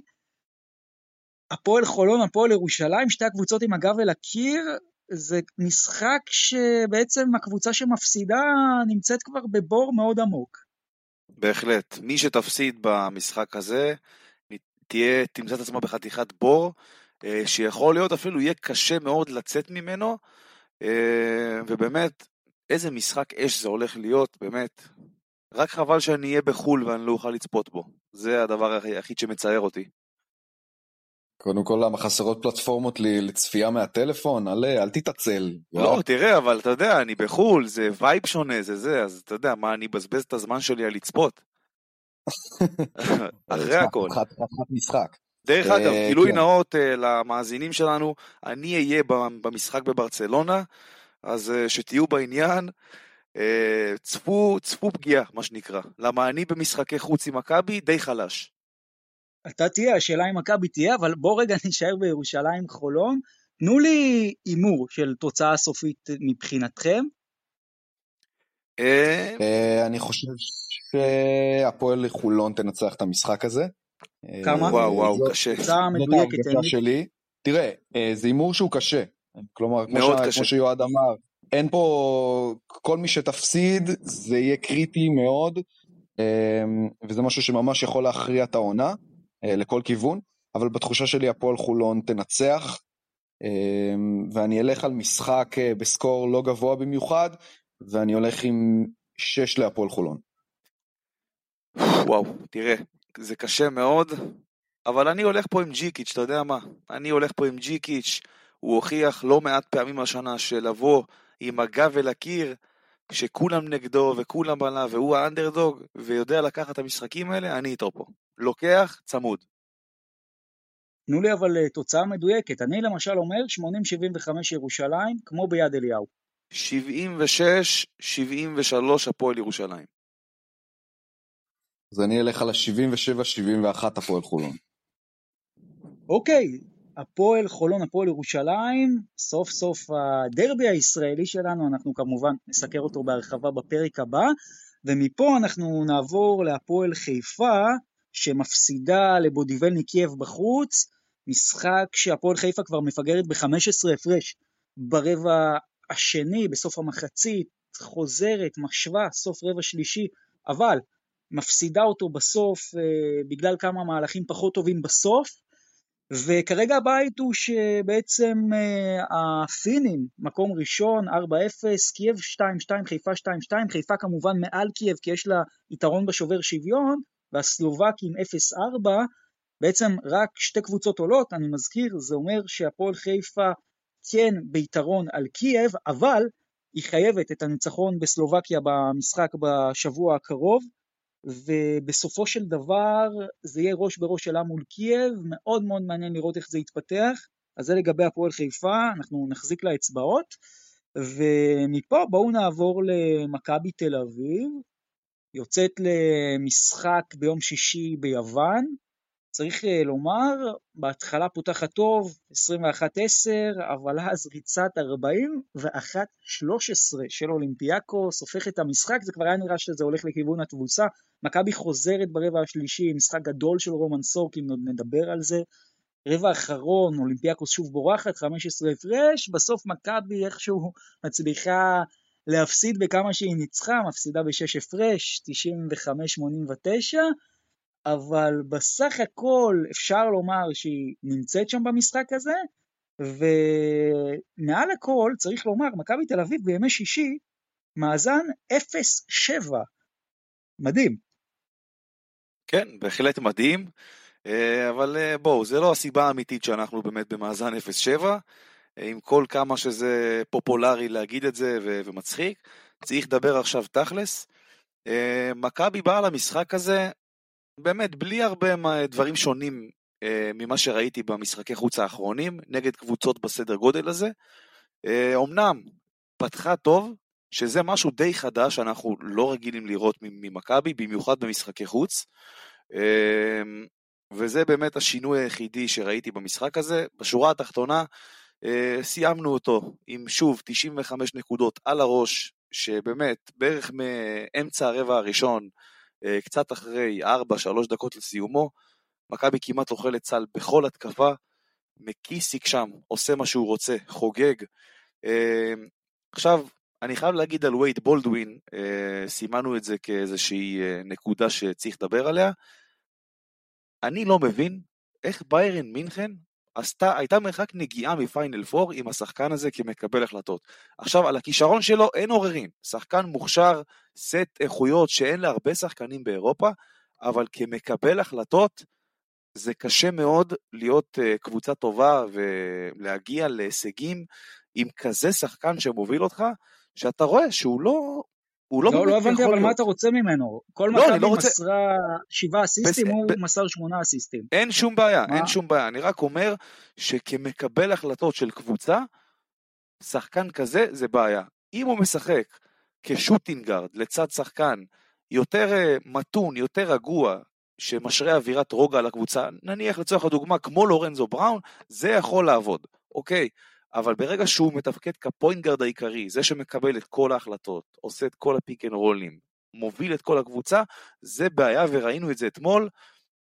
הפועל חולון, הפועל ירושלים, שתי הקבוצות עם הגב אל הקיר, זה משחק שבעצם הקבוצה שמפסידה נמצאת כבר בבור מאוד עמוק. בהחלט. מי שתפסיד במשחק הזה, תהיה, תמצא את עצמה בחתיכת בור, אה, שיכול להיות אפילו יהיה קשה מאוד לצאת ממנו, אה, ובאמת, איזה משחק אש זה הולך להיות, באמת. רק חבל שאני אהיה בחו"ל ואני לא אוכל לצפות בו. זה הדבר היחיד שמצער אותי. קודם כל, למה חסרות פלטפורמות לצפייה מהטלפון? עלה, אל תתעצל. לא, תראה, אבל אתה יודע, אני בחו"ל, זה וייב שונה, זה זה, אז אתה יודע, מה, אני אבזבז את הזמן שלי על לצפות? אחרי הכל. חתיכת משחק. דרך אגב, אה, גילוי כן. נאות אה, למאזינים שלנו, אני אהיה במשחק בברצלונה, אז אה, שתהיו בעניין. צפו, צפו פגיעה, מה שנקרא. למה אני במשחקי חוץ עם מכבי די חלש. אתה תהיה, השאלה אם מכבי תהיה, אבל בוא רגע נשאר בירושלים חולון. תנו לי הימור של תוצאה סופית מבחינתכם. אה, אה, אני חושב שהפועל חולון תנצח את המשחק הזה. כמה? וואו וואו, קשה. תוצאה מדויקת. שלי. תראה, אה, זה הימור שהוא קשה. כלומר, כמו שיועד אמר, אין פה, כל מי שתפסיד זה יהיה קריטי מאוד, וזה משהו שממש יכול להכריע את העונה. אה, לכל כיוון, אבל בתחושה שלי הפועל חולון תנצח, אה, ואני אלך על משחק אה, בסקור לא גבוה במיוחד, ואני הולך עם 6 להפועל חולון. וואו, תראה, זה קשה מאוד, אבל אני הולך פה עם ג'יקיץ', אתה יודע מה? אני הולך פה עם ג'יקיץ', הוא הוכיח לא מעט פעמים השנה שלבוא עם הגב אל הקיר, כשכולם נגדו וכולם עליו והוא האנדרדוג ויודע לקחת את המשחקים האלה, אני איתו פה. לוקח, צמוד. תנו לי אבל אה, תוצאה מדויקת. אני למשל אומר 80-75 ירושלים, כמו ביד אליהו. 76-73 הפועל ירושלים. אז אני אלך על ה-77-71 הפועל חולון. אוקיי, הפועל חולון, הפועל ירושלים, סוף סוף הדרבי הישראלי שלנו, אנחנו כמובן נסקר אותו בהרחבה בפרק הבא, ומפה אנחנו נעבור להפועל חיפה, שמפסידה לבודיבל קייב בחוץ, משחק שהפועל חיפה כבר מפגרת ב-15 הפרש ברבע השני, בסוף המחצית, חוזרת, משווה, סוף רבע שלישי, אבל מפסידה אותו בסוף אה, בגלל כמה מהלכים פחות טובים בסוף, וכרגע הבית הוא שבעצם אה, הפינים, מקום ראשון, 4-0, קייב 2-2, חיפה 2-2, חיפה כמובן מעל קייב כי יש לה יתרון בשובר שוויון, והסלובקים 0-4, בעצם רק שתי קבוצות עולות, אני מזכיר, זה אומר שהפועל חיפה כן ביתרון על קייב, אבל היא חייבת את הניצחון בסלובקיה במשחק בשבוע הקרוב, ובסופו של דבר זה יהיה ראש בראש שלה מול קייב, מאוד מאוד מעניין לראות איך זה יתפתח, אז זה לגבי הפועל חיפה, אנחנו נחזיק לה אצבעות, ומפה בואו נעבור למכבי תל אביב, יוצאת למשחק ביום שישי ביוון, צריך אה, לומר, בהתחלה פותחת טוב, 21-10, אבל אז ריצת 41-13 של אולימפיאקוס, הופך את המשחק, זה כבר היה נראה שזה הולך לכיוון התבוסה. מכבי חוזרת ברבע השלישי, משחק גדול של רומן סורקין, עוד נדבר על זה. רבע אחרון, אולימפיאקוס שוב בורחת, 15 הפרש, בסוף מכבי איכשהו מצליחה להפסיד בכמה שהיא ניצחה, מפסידה בשש הפרש, 95-89, אבל בסך הכל אפשר לומר שהיא נמצאת שם במשחק הזה, ומעל הכל צריך לומר, מכבי תל אביב בימי שישי, מאזן 0-7. מדהים. כן, בהחלט מדהים, אה, אבל אה, בואו, זה לא הסיבה האמיתית שאנחנו באמת במאזן 0-7, אה, עם כל כמה שזה פופולרי להגיד את זה ומצחיק, צריך לדבר עכשיו תכלס. מכבי באה למשחק הזה באמת, בלי הרבה דברים שונים אה, ממה שראיתי במשחקי חוץ האחרונים, נגד קבוצות בסדר גודל הזה. אה, אמנם, פתחה טוב, שזה משהו די חדש שאנחנו לא רגילים לראות ממכבי, במיוחד במשחקי חוץ. אה, וזה באמת השינוי היחידי שראיתי במשחק הזה. בשורה התחתונה, סיימנו אותו עם שוב 95 נקודות על הראש, שבאמת בערך מאמצע הרבע הראשון קצת אחרי 4-3 דקות לסיומו, מכבי כמעט אוכלת סל בכל התקפה, מקיסיק שם עושה מה שהוא רוצה, חוגג. אה, עכשיו, אני חייב להגיד על וייד בולדווין, אה, סימנו את זה כאיזושהי נקודה שצריך לדבר עליה. אני לא מבין איך ביירן מינכן עשתה, הייתה מרחק נגיעה מפיינל 4 עם השחקן הזה כמקבל החלטות. עכשיו, על הכישרון שלו אין עוררין. שחקן מוכשר, סט איכויות שאין להרבה שחקנים באירופה, אבל כמקבל החלטות, זה קשה מאוד להיות uh, קבוצה טובה ולהגיע להישגים עם כזה שחקן שמוביל אותך, שאתה רואה שהוא לא, הוא לא, לא, לא הבנתי, אבל מה אתה רוצה ממנו? כל לא, מכבי לא רוצה... מסרה שבעה אסיסטים, בס... הוא ב... מסר שמונה אסיסטים. אין שום בעיה, מה? אין שום בעיה. אני רק אומר שכמקבל החלטות של קבוצה, שחקן כזה זה בעיה. אם הוא משחק כ shooting guard לצד שחקן יותר אה, מתון, יותר רגוע, שמשרה אווירת רוגע על הקבוצה, נניח לצורך הדוגמה כמו לורנזו בראון, זה יכול לעבוד, אוקיי? אבל ברגע שהוא מתפקד כ point העיקרי, זה שמקבל את כל ההחלטות, עושה את כל הפיק אנד רולים, מוביל את כל הקבוצה, זה בעיה וראינו את זה אתמול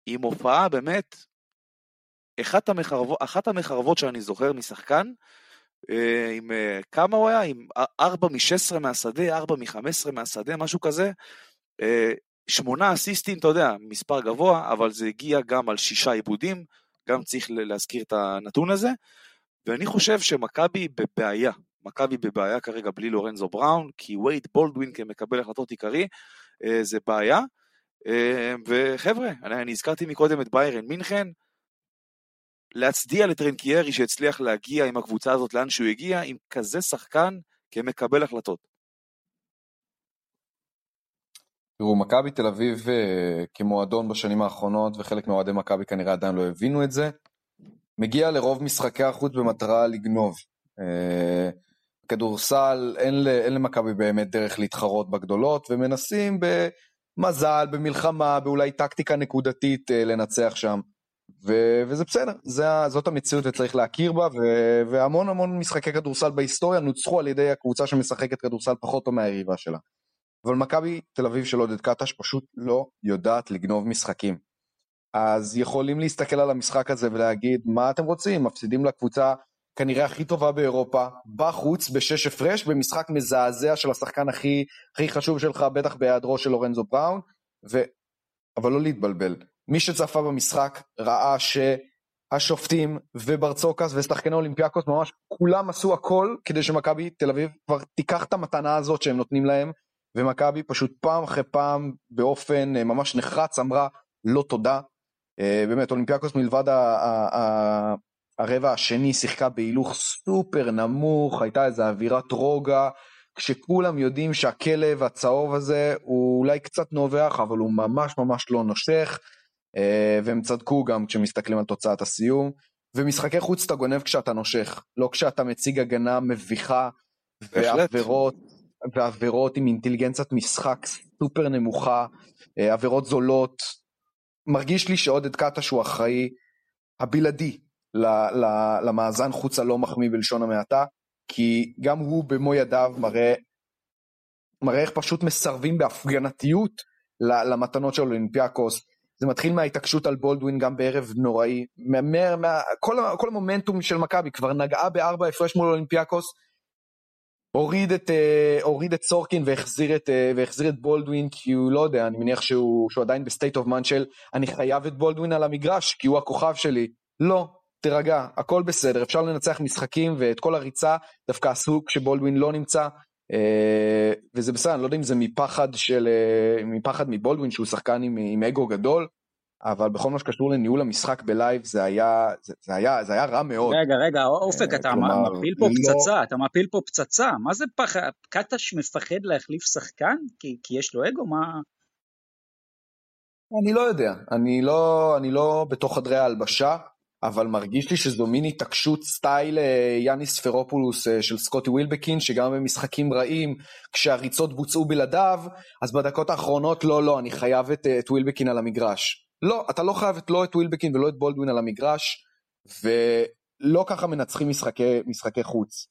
עם הופעה באמת, אחת המחרבות, אחת המחרבות שאני זוכר משחקן, אה, עם אה, כמה הוא היה? עם 4 מ-16 מהשדה, 4 מ-15 מהשדה, משהו כזה. אה, שמונה אסיסטים, אתה יודע, מספר גבוה, אבל זה הגיע גם על שישה עיבודים, גם צריך להזכיר את הנתון הזה. ואני חושב שמכבי בבעיה, מכבי בבעיה כרגע בלי לורנזו בראון, כי וייד בולדווין כמקבל החלטות עיקרי, אה, זה בעיה. אה, וחבר'ה, אני הזכרתי מקודם את ביירן מינכן, להצדיע לטרנקיירי שהצליח להגיע עם הקבוצה הזאת לאן שהוא הגיע, עם כזה שחקן כמקבל החלטות. תראו, מכבי תל אביב אה, כמועדון בשנים האחרונות, וחלק מאוהדי מכבי כנראה עדיין לא הבינו את זה, מגיע לרוב משחקי החוץ במטרה לגנוב. אה, כדורסל, אין, אין למכבי באמת דרך להתחרות בגדולות, ומנסים במזל, במלחמה, באולי טקטיקה נקודתית אה, לנצח שם. ו- וזה בסדר, זה, זאת המציאות וצריך להכיר בה, ו- והמון המון משחקי כדורסל בהיסטוריה נוצחו על ידי הקבוצה שמשחקת כדורסל פחות טוב מהיריבה שלה. אבל מכבי תל אביב של עודד קטש פשוט לא יודעת לגנוב משחקים. אז יכולים להסתכל על המשחק הזה ולהגיד, מה אתם רוצים? מפסידים לקבוצה כנראה הכי טובה באירופה, בחוץ, בשש הפרש, במשחק מזעזע של השחקן הכי, הכי חשוב שלך, בטח בהיעדרו של לורנזו בראון, ו... אבל לא להתבלבל. מי שצפה במשחק ראה שהשופטים וברצוקס ושחקני אולימפיאקוס ממש כולם עשו הכל כדי שמכבי תל אביב כבר תיקח את המתנה הזאת שהם נותנים להם, ומכבי פשוט פעם אחרי פעם באופן אה, ממש נחרץ אמרה לא תודה. אה, באמת אולימפיאקוס מלבד הרבע השני שיחקה בהילוך סופר נמוך, הייתה איזו אווירת רוגע, כשכולם יודעים שהכלב הצהוב הזה הוא אולי קצת נובח, אבל הוא ממש ממש לא נושך, אה, והם צדקו גם כשמסתכלים על תוצאת הסיום. ומשחקי חוץ אתה גונב כשאתה נושך, לא כשאתה מציג הגנה מביכה, ועבירות, ועבירות עם אינטליגנציית משחק סופר נמוכה, אה, עבירות זולות. מרגיש לי שעודד קטש הוא אחראי הבלעדי למאזן חוץ הלא מחמיא בלשון המעטה, כי גם הוא במו ידיו מראה, מראה איך פשוט מסרבים בהפגנתיות למתנות של אולימפיאקוס. זה מתחיל מההתעקשות על בולדווין גם בערב נוראי. מה, מה, כל, כל המומנטום של מכבי כבר נגעה בארבע הפרש מול אולימפיאקוס, הוריד את, uh, הוריד את סורקין והחזיר את, uh, והחזיר את בולדווין כי הוא לא יודע, אני מניח שהוא, שהוא עדיין ב state of mind של אני חייב את בולדווין על המגרש כי הוא הכוכב שלי. לא, תירגע, הכל בסדר, אפשר לנצח משחקים ואת כל הריצה דווקא עשו כשבולדווין לא נמצא, אה, וזה בסדר, אני לא יודע אם זה מפחד של, אה, מפחד מבולדווין שהוא שחקן עם, עם אגו גדול, אבל בכל מה שקשור לניהול המשחק ב live זה היה, זה, זה היה, זה היה רע מאוד. רגע, רגע, אופק, אתה כלומר, מפיל פה לא... פצצה, אתה מפיל פה פצצה, מה זה פחד, קטש מפחד להחליף שחקן? כי, כי יש לו אגו, מה... אני לא יודע, אני לא, אני לא בתוך חדרי ההלבשה, אבל מרגיש לי שזו מין התעקשות style אה, יאניס ספרופולוס אה, של סקוטי ווילבקין, שגם במשחקים רעים, כשהריצות בוצעו בלעדיו, אז בדקות האחרונות לא, לא, אני חייב את, אה, את ווילבקין על המגרש. לא, אתה לא חייב את, לא את ווילבקין ולא את בולדווין על המגרש, ולא ככה מנצחים משחקי, משחקי חוץ.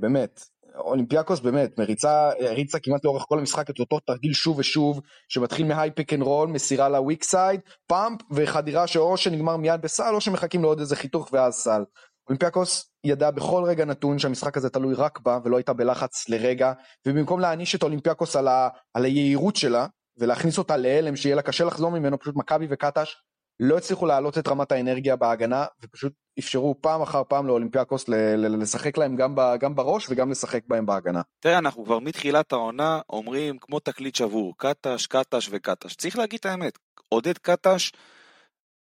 באמת, אולימפיאקוס באמת מריצה, הריצה כמעט לאורך כל המשחק את אותו תרגיל שוב ושוב, שמתחיל מ high pick and roll, מסירה ל weak side, pump וחדירה שאו שנגמר מיד בסל או שמחכים לעוד איזה חיתוך ואז סל. אולימפיאקוס ידע בכל רגע נתון שהמשחק הזה תלוי רק בה ולא הייתה בלחץ לרגע, ובמקום להעניש את אולימפיאקוס על, ה, על היהירות שלה ולהכניס אותה להלם שיהיה לה קשה לחזור ממנו, פשוט מכבי וקטש לא הצליחו להעלות את רמת האנרגיה בהגנה ופשוט אפשרו פעם אחר פעם לאולימפיאקוס לשחק להם גם, גם בראש וגם לשחק בהם בהגנה. תראה, אנחנו כבר מתחילת העונה אומרים כמו תקליט שבור, קטש, קטש וקטש. צריך להגיד את האמת, עודד קטש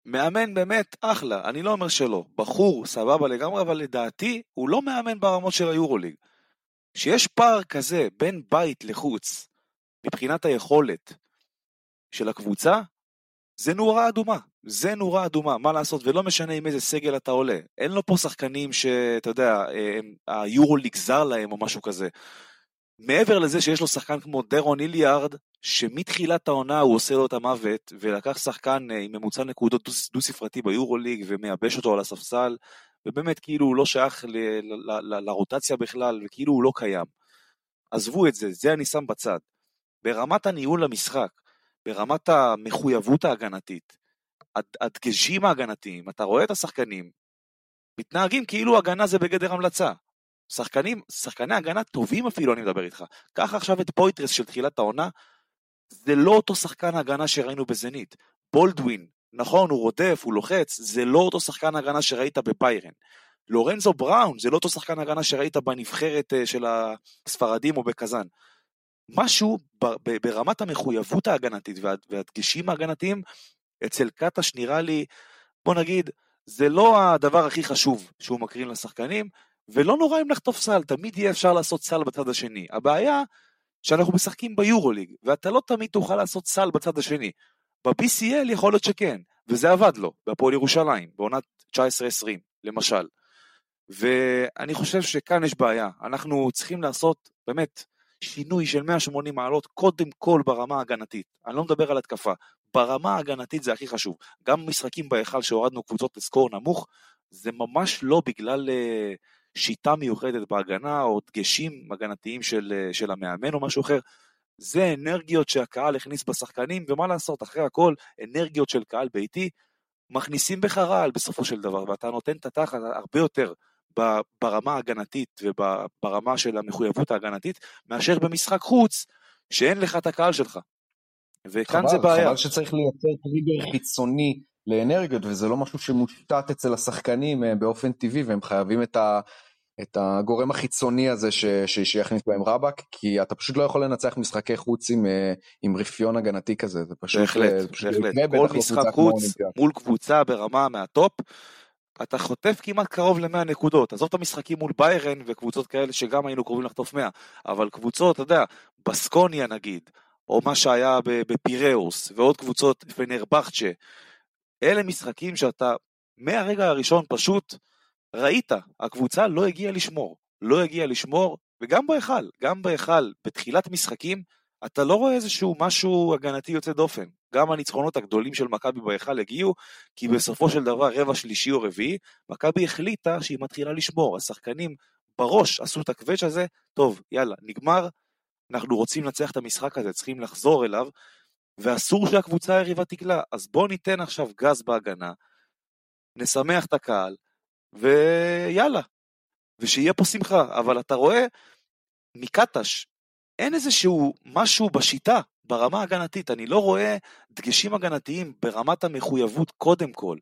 מאמן באמת אחלה, אני לא אומר שלא. בחור, סבבה לגמרי, אבל לדעתי הוא לא מאמן ברמות של היורוליג. כשיש פער כזה בין בית לחוץ, מבחינת היכולת של הקבוצה, זה נורה אדומה. זה נורה אדומה, מה לעשות, ולא משנה עם איזה סגל אתה עולה. אין לו פה שחקנים שאתה יודע, היורו נגזר להם או משהו כזה. מעבר לזה שיש לו שחקן כמו דרון איליארד, שמתחילת העונה הוא עושה לו את המוות, ולקח שחקן אה, עם ממוצע נקודות דו-ספרתי ביורוליג ומייבש אותו על הספסל, ובאמת כאילו הוא לא שייך לרוטציה בכלל, וכאילו הוא לא קיים. עזבו את זה, זה אני שם בצד. ברמת הניהול למשחק, ברמת המחויבות ההגנתית, הדגשים ההגנתיים, אתה רואה את השחקנים, מתנהגים כאילו הגנה זה בגדר המלצה. שחקנים, שחקני הגנה טובים אפילו, אני מדבר איתך. קח עכשיו את פויטרס של תחילת העונה, זה לא אותו שחקן הגנה שראינו בזנית. בולדווין, נכון, הוא רודף, הוא לוחץ, זה לא אותו שחקן הגנה שראית בפיירן. לורנזו בראון, זה לא אותו שחקן הגנה שראית בנבחרת אה, של הספרדים או בקזאן. משהו ברמת המחויבות ההגנתית והדגשים ההגנתיים אצל קטש נראה לי, בוא נגיד, זה לא הדבר הכי חשוב שהוא מקרין לשחקנים, ולא נורא אם לחטוף סל, תמיד יהיה אפשר לעשות סל בצד השני. הבעיה שאנחנו משחקים ביורוליג, ואתה לא תמיד תוכל לעשות סל בצד השני. ב-BCL יכול להיות שכן, וזה עבד לו, בהפועל ירושלים, בעונת 19-20, למשל. ואני חושב שכאן יש בעיה, אנחנו צריכים לעשות באמת שינוי של 180 מעלות, קודם כל ברמה ההגנתית. אני לא מדבר על התקפה, ברמה ההגנתית זה הכי חשוב. גם משחקים בהיכל שהורדנו קבוצות לסקור נמוך, זה ממש לא בגלל uh, שיטה מיוחדת בהגנה או דגשים הגנתיים של, uh, של המאמן או משהו אחר. זה אנרגיות שהקהל הכניס בשחקנים, ומה לעשות, אחרי הכל, אנרגיות של קהל ביתי מכניסים בך רעל בסופו של דבר, ואתה נותן את התחת הרבה יותר ברמה ההגנתית וברמה של המחויבות ההגנתית, מאשר במשחק חוץ, שאין לך את הקהל שלך. וכאן חבל, זה בעיה. חבל שצריך לייצר טריגר חיצוני לאנרגיות, וזה לא משהו שמושתת אצל השחקנים אה, באופן טבעי, והם חייבים את, ה, את הגורם החיצוני הזה ש, ש, שיכניס בהם רבאק, כי אתה פשוט לא יכול לנצח משחקי חוץ עם, אה, עם רפיון הגנתי כזה, זה פשוט... בהחלט, אה, בהחלט. כל משחק חוץ מול קבוצה ברמה מהטופ, אתה חוטף כמעט קרוב ל-100 נקודות. עזוב את המשחקים מול ביירן וקבוצות כאלה שגם היינו קרובים לחטוף 100, אבל קבוצות, אתה יודע, בסקוניה נגיד, או מה שהיה בפיראוס, ועוד קבוצות פנרבכצ'ה, אלה משחקים שאתה מהרגע הראשון פשוט ראית, הקבוצה לא הגיעה לשמור. לא הגיעה לשמור, וגם בהיכל, גם בהיכל, בתחילת משחקים, אתה לא רואה איזשהו משהו הגנתי יוצא דופן. גם הניצחונות הגדולים של מכבי בהיכל הגיעו, כי בסופו של דבר רבע שלישי או רביעי, מכבי החליטה שהיא מתחילה לשמור. השחקנים בראש עשו את הקווץ' הזה, טוב, יאללה, נגמר, אנחנו רוצים לנצח את המשחק הזה, צריכים לחזור אליו, ואסור שהקבוצה היריבה תקלע. אז בואו ניתן עכשיו גז בהגנה, נשמח את הקהל, ויאללה. ושיהיה פה שמחה, אבל אתה רואה, מקטש, אין איזשהו משהו בשיטה, ברמה ההגנתית, אני לא רואה דגשים הגנתיים ברמת המחויבות קודם כל.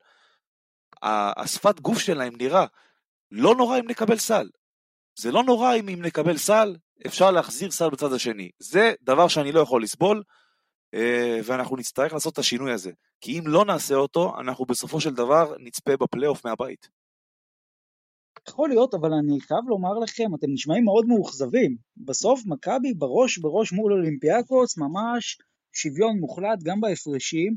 השפת גוף שלהם נראה, לא נורא אם נקבל סל. זה לא נורא אם, אם נקבל סל, אפשר להחזיר סל בצד השני. זה דבר שאני לא יכול לסבול, אה, ואנחנו נצטרך לעשות את השינוי הזה. כי אם לא נעשה אותו, אנחנו בסופו של דבר נצפה בפלייאוף מהבית. יכול להיות, אבל אני חייב לומר לכם, אתם נשמעים מאוד מאוכזבים. בסוף מכבי בראש בראש מול אולימפיאקוס, ממש שוויון מוחלט גם בהפרשים.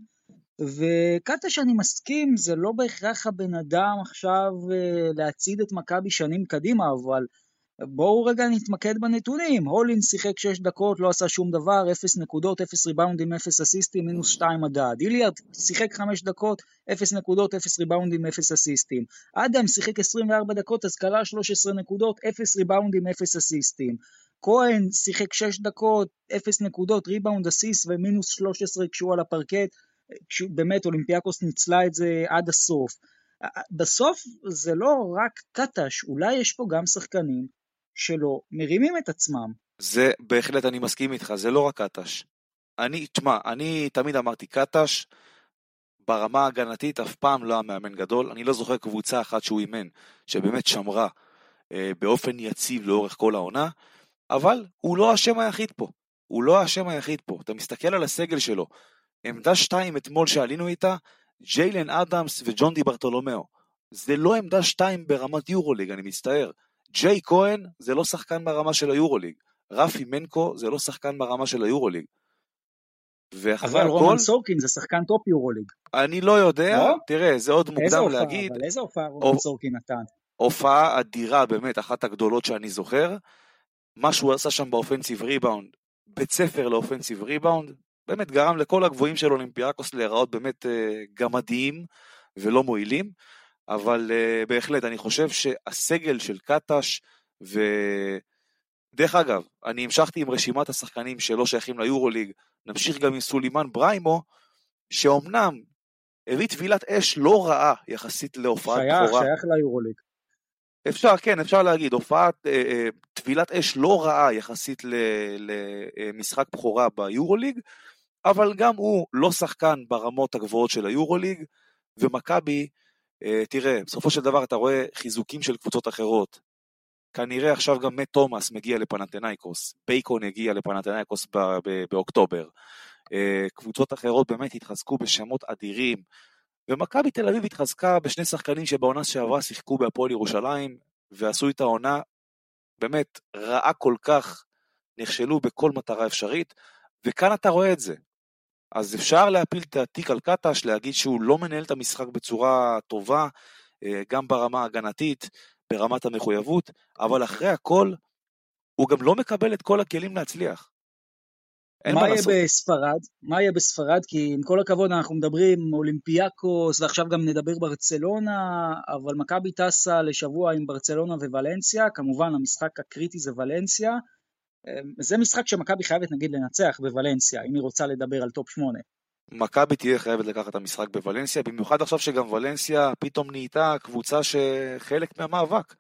וקטש שאני מסכים, זה לא בהכרח הבן אדם עכשיו אה, להצעיד את מכבי שנים קדימה, אבל בואו רגע נתמקד בנתונים. הולין שיחק 6 דקות, לא עשה שום דבר, 0 נקודות, 0 ריבאונדים, 0 אסיסטים, מינוס 2 מדד. איליארד שיחק 5 דקות, 0 נקודות, 0 ריבאונדים, 0 אסיסטים. אדם שיחק 24 דקות, אז קלע 13 נקודות, 0 ריבאונדים, 0 אסיסטים. כהן שיחק 6 דקות, 0 נקודות, ריבאונד אסיסט ומינוס 13 כשהוא על הפרקט. באמת אולימפיאקוס ניצלה את זה עד הסוף. בסוף זה לא רק קטש, אולי יש פה גם שחקנים שלא מרימים את עצמם. זה בהחלט, אני מסכים איתך, זה לא רק קטש. אני, תשמע, אני תמיד אמרתי קטש, ברמה ההגנתית אף פעם לא המאמן גדול, אני לא זוכר קבוצה אחת שהוא אימן, שבאמת שמרה אה, באופן יציב לאורך כל העונה, אבל הוא לא האשם היחיד פה. הוא לא האשם היחיד פה. אתה מסתכל על הסגל שלו, עמדה שתיים אתמול שעלינו איתה, ג'יילן אדמס וג'ון די ברטולומיאו. זה לא עמדה שתיים ברמת יורוליג, אני מצטער. ג'יי כהן זה לא שחקן ברמה של היורוליג. רפי מנקו זה לא שחקן ברמה של היורוליג. אבל הכל, רומן סורקין זה שחקן top יורוליג. אני לא יודע, לא? תראה, זה עוד מוקדם הופעה, להגיד. אבל איזה הופעה רומן או... סורקין נתן? הופעה אדירה, באמת, אחת הגדולות שאני זוכר. מה שהוא עשה שם ב offensive rebound, בית ספר לאופנסיב ריבאונד, באמת גרם לכל הגבוהים של אולימפיאקוס להיראות באמת אה, גמדיים ולא מועילים. אבל uh, בהחלט, אני חושב שהסגל של קטש, ודרך אגב, אני המשכתי עם רשימת השחקנים שלא שייכים ליורוליג, נמשיך גם עם סולימן בריימו, שאומנם הביא טבילת אש לא רעה יחסית להופעת שייך, בכורה. שייך ליורוליג. אפשר, כן, אפשר להגיד, הופעת, אה, אה, טבילת אש לא רעה יחסית למשחק בכורה ביורוליג, אבל גם הוא לא שחקן ברמות הגבוהות של היורוליג, ומכבי, תראה, בסופו של דבר אתה רואה חיזוקים של קבוצות אחרות. כנראה עכשיו גם מאט תומאס מגיע לפנתנאיקוס, בייקון הגיע לפנתנאיקוס באוקטובר. אה, קבוצות אחרות באמת התחזקו בשמות אדירים. ומכבי תל אביב התחזקה בשני שחקנים שבעונה שעברה שיחקו בהפועל ירושלים, ועשו את העונה באמת רעה כל כך, נכשלו בכל מטרה אפשרית, וכאן אתה רואה את זה. אז אפשר להפיל את התיק על קטש, להגיד שהוא לא מנהל את המשחק בצורה טובה, אה, גם ברמה ההגנתית, ברמת המחויבות, אבל אחרי הכל, הוא גם לא מקבל את כל הכלים להצליח. אין מה, מה יהיה בספרד? מה יהיה בספרד? כי עם כל הכבוד אנחנו מדברים אולימפיאקוס ועכשיו גם נדבר ברצלונה, אבל מכבי טסה לשבוע עם ברצלונה וולנסיה, כמובן המשחק הקריטי זה ולנסיה. אמ, זה משחק שמכבי חייבת נגיד לנצח בוולנסיה, אם היא רוצה לדבר על top 8. מכבי תהיה חייבת לקחת את המשחק בוולנסיה, במיוחד עכשיו שגם וולנסיה פתאום נהייתה קבוצה שחלק מהמאבק.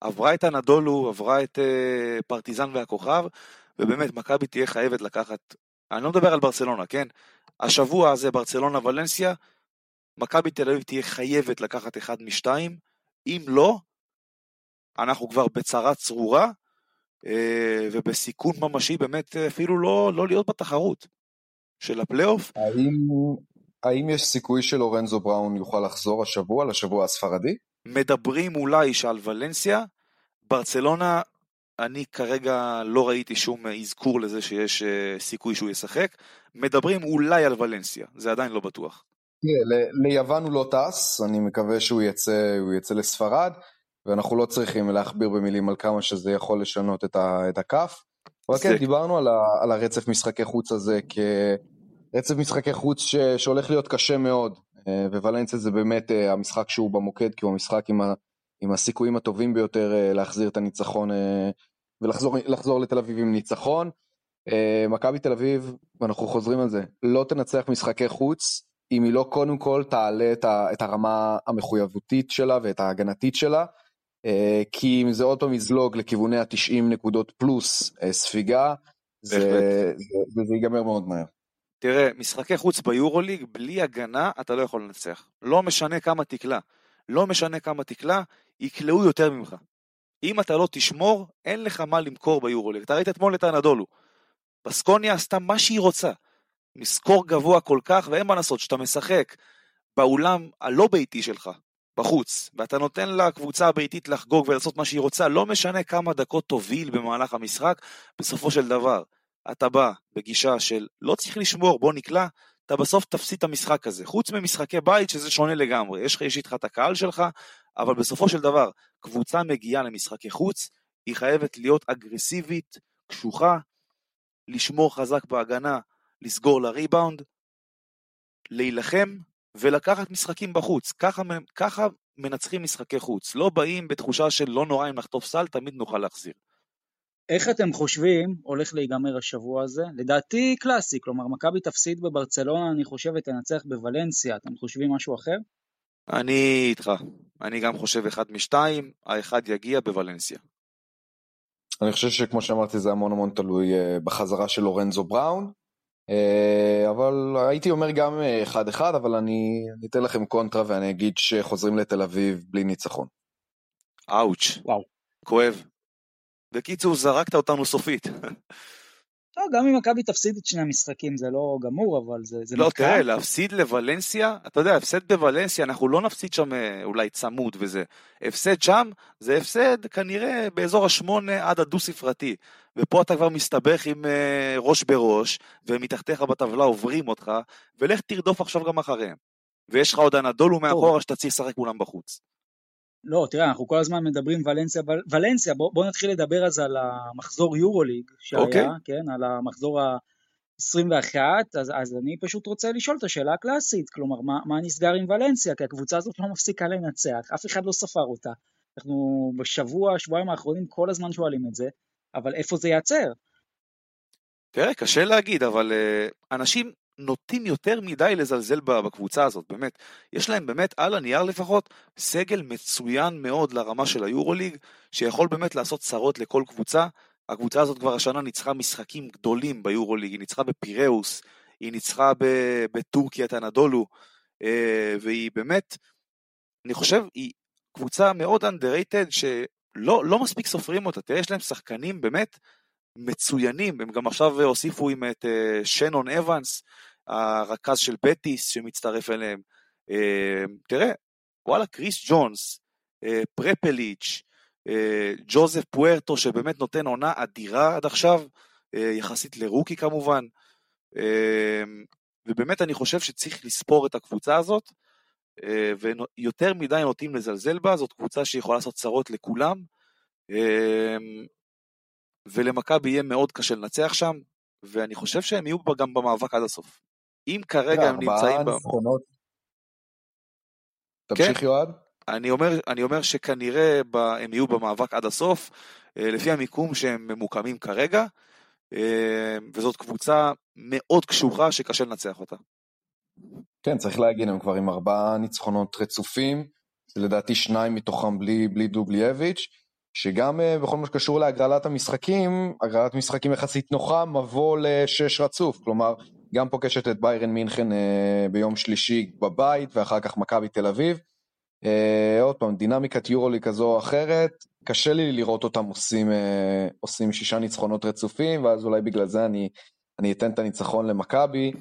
עברה את אנדולו, עברה את uh, פרטיזן והכוכב, ובאמת, מכבי תהיה חייבת לקחת, אני לא מדבר על ברצלונה, כן? השבוע הזה ברצלונה ולנסיה, מכבי תל אביב תהיה חייבת לקחת אחד משתיים, אם לא, אנחנו כבר בצרה צרורה, ובסיכון ממשי באמת אפילו לא, לא להיות בתחרות של הפלייאוף. האם, האם יש סיכוי שלורנזו בראון יוכל לחזור השבוע, לשבוע הספרדי? מדברים אולי שעל ולנסיה, ברצלונה אני כרגע לא ראיתי שום אזכור לזה שיש אה, סיכוי שהוא ישחק. מדברים אולי על ולנסיה, זה עדיין לא בטוח. תראה, ליוון הוא לא טס, אני מקווה שהוא יצא, יצא לספרד, ואנחנו לא צריכים להכביר במילים על כמה שזה יכול לשנות את, ה, את הכף. אבל כן, דיברנו על, ה, על הרצף משחקי חוץ הזה כרצף משחקי חוץ ש, שהולך להיות קשה מאוד, אה, וולנסיה זה באמת אה, המשחק שהוא במוקד, כי הוא המשחק עם, ה, עם הסיכויים הטובים ביותר להחזיר את הניצחון ולחזור לתל אביב עם ניצחון. מכבי תל אביב, ואנחנו חוזרים על זה, לא תנצח משחקי חוץ אם היא לא קודם כל תעלה את, ה, את הרמה המחויבותית שלה ואת ההגנתית שלה, כי אם זה עוד פעם יזלוג לכיווני ה-90 נקודות פלוס uh, ספיגה, זה, זה, ייגמר מאוד מהר. תראה, משחקי חוץ ביורוליג, בלי הגנה אתה לא יכול לנצח. לא משנה כמה תקלע. לא משנה כמה תקלע, יקלעו יותר ממך. אם אתה לא תשמור, אין לך מה למכור ביורוליג. אתה ראית אתמול את האנדולו. בסקוניה עשתה מה שהיא רוצה. מסקור גבוה כל כך, ואין מה לעשות, שאתה משחק באולם הלא ביתי שלך, בחוץ, ואתה נותן לקבוצה הביתית לחגוג ולעשות מה שהיא רוצה, לא משנה כמה דקות תוביל במהלך המשחק, בסופו של דבר, אתה בא בגישה של לא צריך לשמור, בוא נקלע, אתה בסוף תפסיד את המשחק הזה. חוץ ממשחקי בית, שזה שונה לגמרי. יש, יש איתך את הקהל שלך, אבל בסופו של דבר, קבוצה מגיעה למשחקי חוץ, היא חייבת להיות אגרסיבית, קשוחה, לשמור חזק בהגנה, לסגור לריבאונד, להילחם ולקחת משחקים בחוץ. ככה, ככה מנצחים משחקי חוץ. לא באים בתחושה של לא נורא אם נחטוף סל, תמיד נוכל להחזיר. איך אתם חושבים הולך להיגמר השבוע הזה? לדעתי קלאסי, כלומר מכבי תפסיד בברצלונה, אני חושב, ותנצח בוולנסיה. אתם חושבים משהו אחר? אני איתך. אני גם חושב אחד משתיים, האחד יגיע בוולנסיה. אני חושב שכמו שאמרתי זה המון המון תלוי אה, בחזרה של לורנזו בראון, אבל הייתי אומר גם אה, אחד אחד, אבל אני אתן לכם קונטרה ואני אגיד שחוזרים לתל אביב בלי ניצחון. אאוץ'. וואו. כואב. בקיצור, זרקת אותנו סופית. לא, גם אם מכבי תפסיד את שני המשחקים זה לא גמור, אבל זה, זה לא, מתקע. תראה, להפסיד לוולנסיה, אתה יודע, הפסד בוולנסיה, אנחנו לא נפסיד שם אה, אולי צמוד וזה. הפסד שם, זה הפסד כנראה באזור השמונה עד הדו-ספרתי. ופה אתה כבר מסתבך עם uh, ראש בראש, ומתחתיך בטבלה עוברים אותך, ולך תרדוף עכשיו גם אחריהם. ויש לך עוד אנדולו מאחורה שאתה צריך לשחק מולם בחוץ. לא, תראה, אנחנו כל הזמן מדברים ולנסיה, ולנסיה, בוא, בוא נתחיל לדבר אז על המחזור יורוליג שהיה, okay. אוקיי. כן, על המחזור ה-21, אז, אז אני פשוט רוצה לשאול את השאלה הקלאסית, כלומר, מה, מה נסגר עם ולנסיה? כי הקבוצה הזאת לא מפסיקה לנצח, אף אחד לא ספר אותה. אנחנו בשבוע, שבועיים האחרונים כל הזמן שואלים את זה, אבל איפה זה ייעצר? תראה, קשה להגיד, אבל uh, אנשים נוטים יותר מדי לזלזל בקבוצה הזאת, באמת. יש להם באמת, על הנייר לפחות, סגל מצוין מאוד לרמה של היורוליג, שיכול באמת לעשות צרות לכל קבוצה. הקבוצה הזאת כבר השנה ניצחה משחקים גדולים ביורוליג, היא ניצחה בפיראוס, היא ניצחה בטורקיה את הנדולו, אה, והיא באמת, אני חושב, היא קבוצה מאוד underrated, לא, לא מספיק סופרים אותה, תראה, יש להם שחקנים באמת מצוינים, הם גם עכשיו הוסיפו עם את שנון אבנס, הרכז של בטיס שמצטרף אליהם. Uh, תראה, וואלה, קריס ג'ונס, uh, פרפליץ', uh, ג'וזף פוארטו, שבאמת נותן עונה אדירה עד עכשיו, uh, יחסית לרוקי כמובן. Uh, ובאמת אני חושב שצריך לספור את הקבוצה הזאת, uh, ויותר מדי נוטים לזלזל בה, זאת קבוצה שיכולה לעשות צרות לכולם. Uh, ולמכבי יהיה מאוד קשה לנצח שם, ואני חושב שהם יהיו גם במאבק עד הסוף. אם כרגע הם נמצאים... ב... תמשיך כן? יועד. אני אומר, אני אומר שכנראה ב, הם יהיו במאבק עד הסוף, אה, לפי המיקום שהם ממוקמים כרגע, אה, וזאת קבוצה מאוד קשוחה שקשה לנצח אותה. כן, צריך להגיד, הם כבר עם ארבעה ניצחונות רצופים, לדעתי שניים מתוכם בלי, בלי דובלייביץ', שגם uh, בכל מה שקשור להגרלת המשחקים, הגרלת משחקים יחסית נוחה, מבוא לשש רצוף, כלומר, גם פוגשת את ביירן מינכן uh, ביום שלישי בבית, ואחר כך מכבי תל אביב. Uh, עוד פעם, דינמיקת יורוליג כזו או אחרת, קשה לי לראות אותם עושים, uh, עושים שישה ניצחונות רצופים, ואז אולי בגלל זה אני, אני אתן את הניצחון למכבי,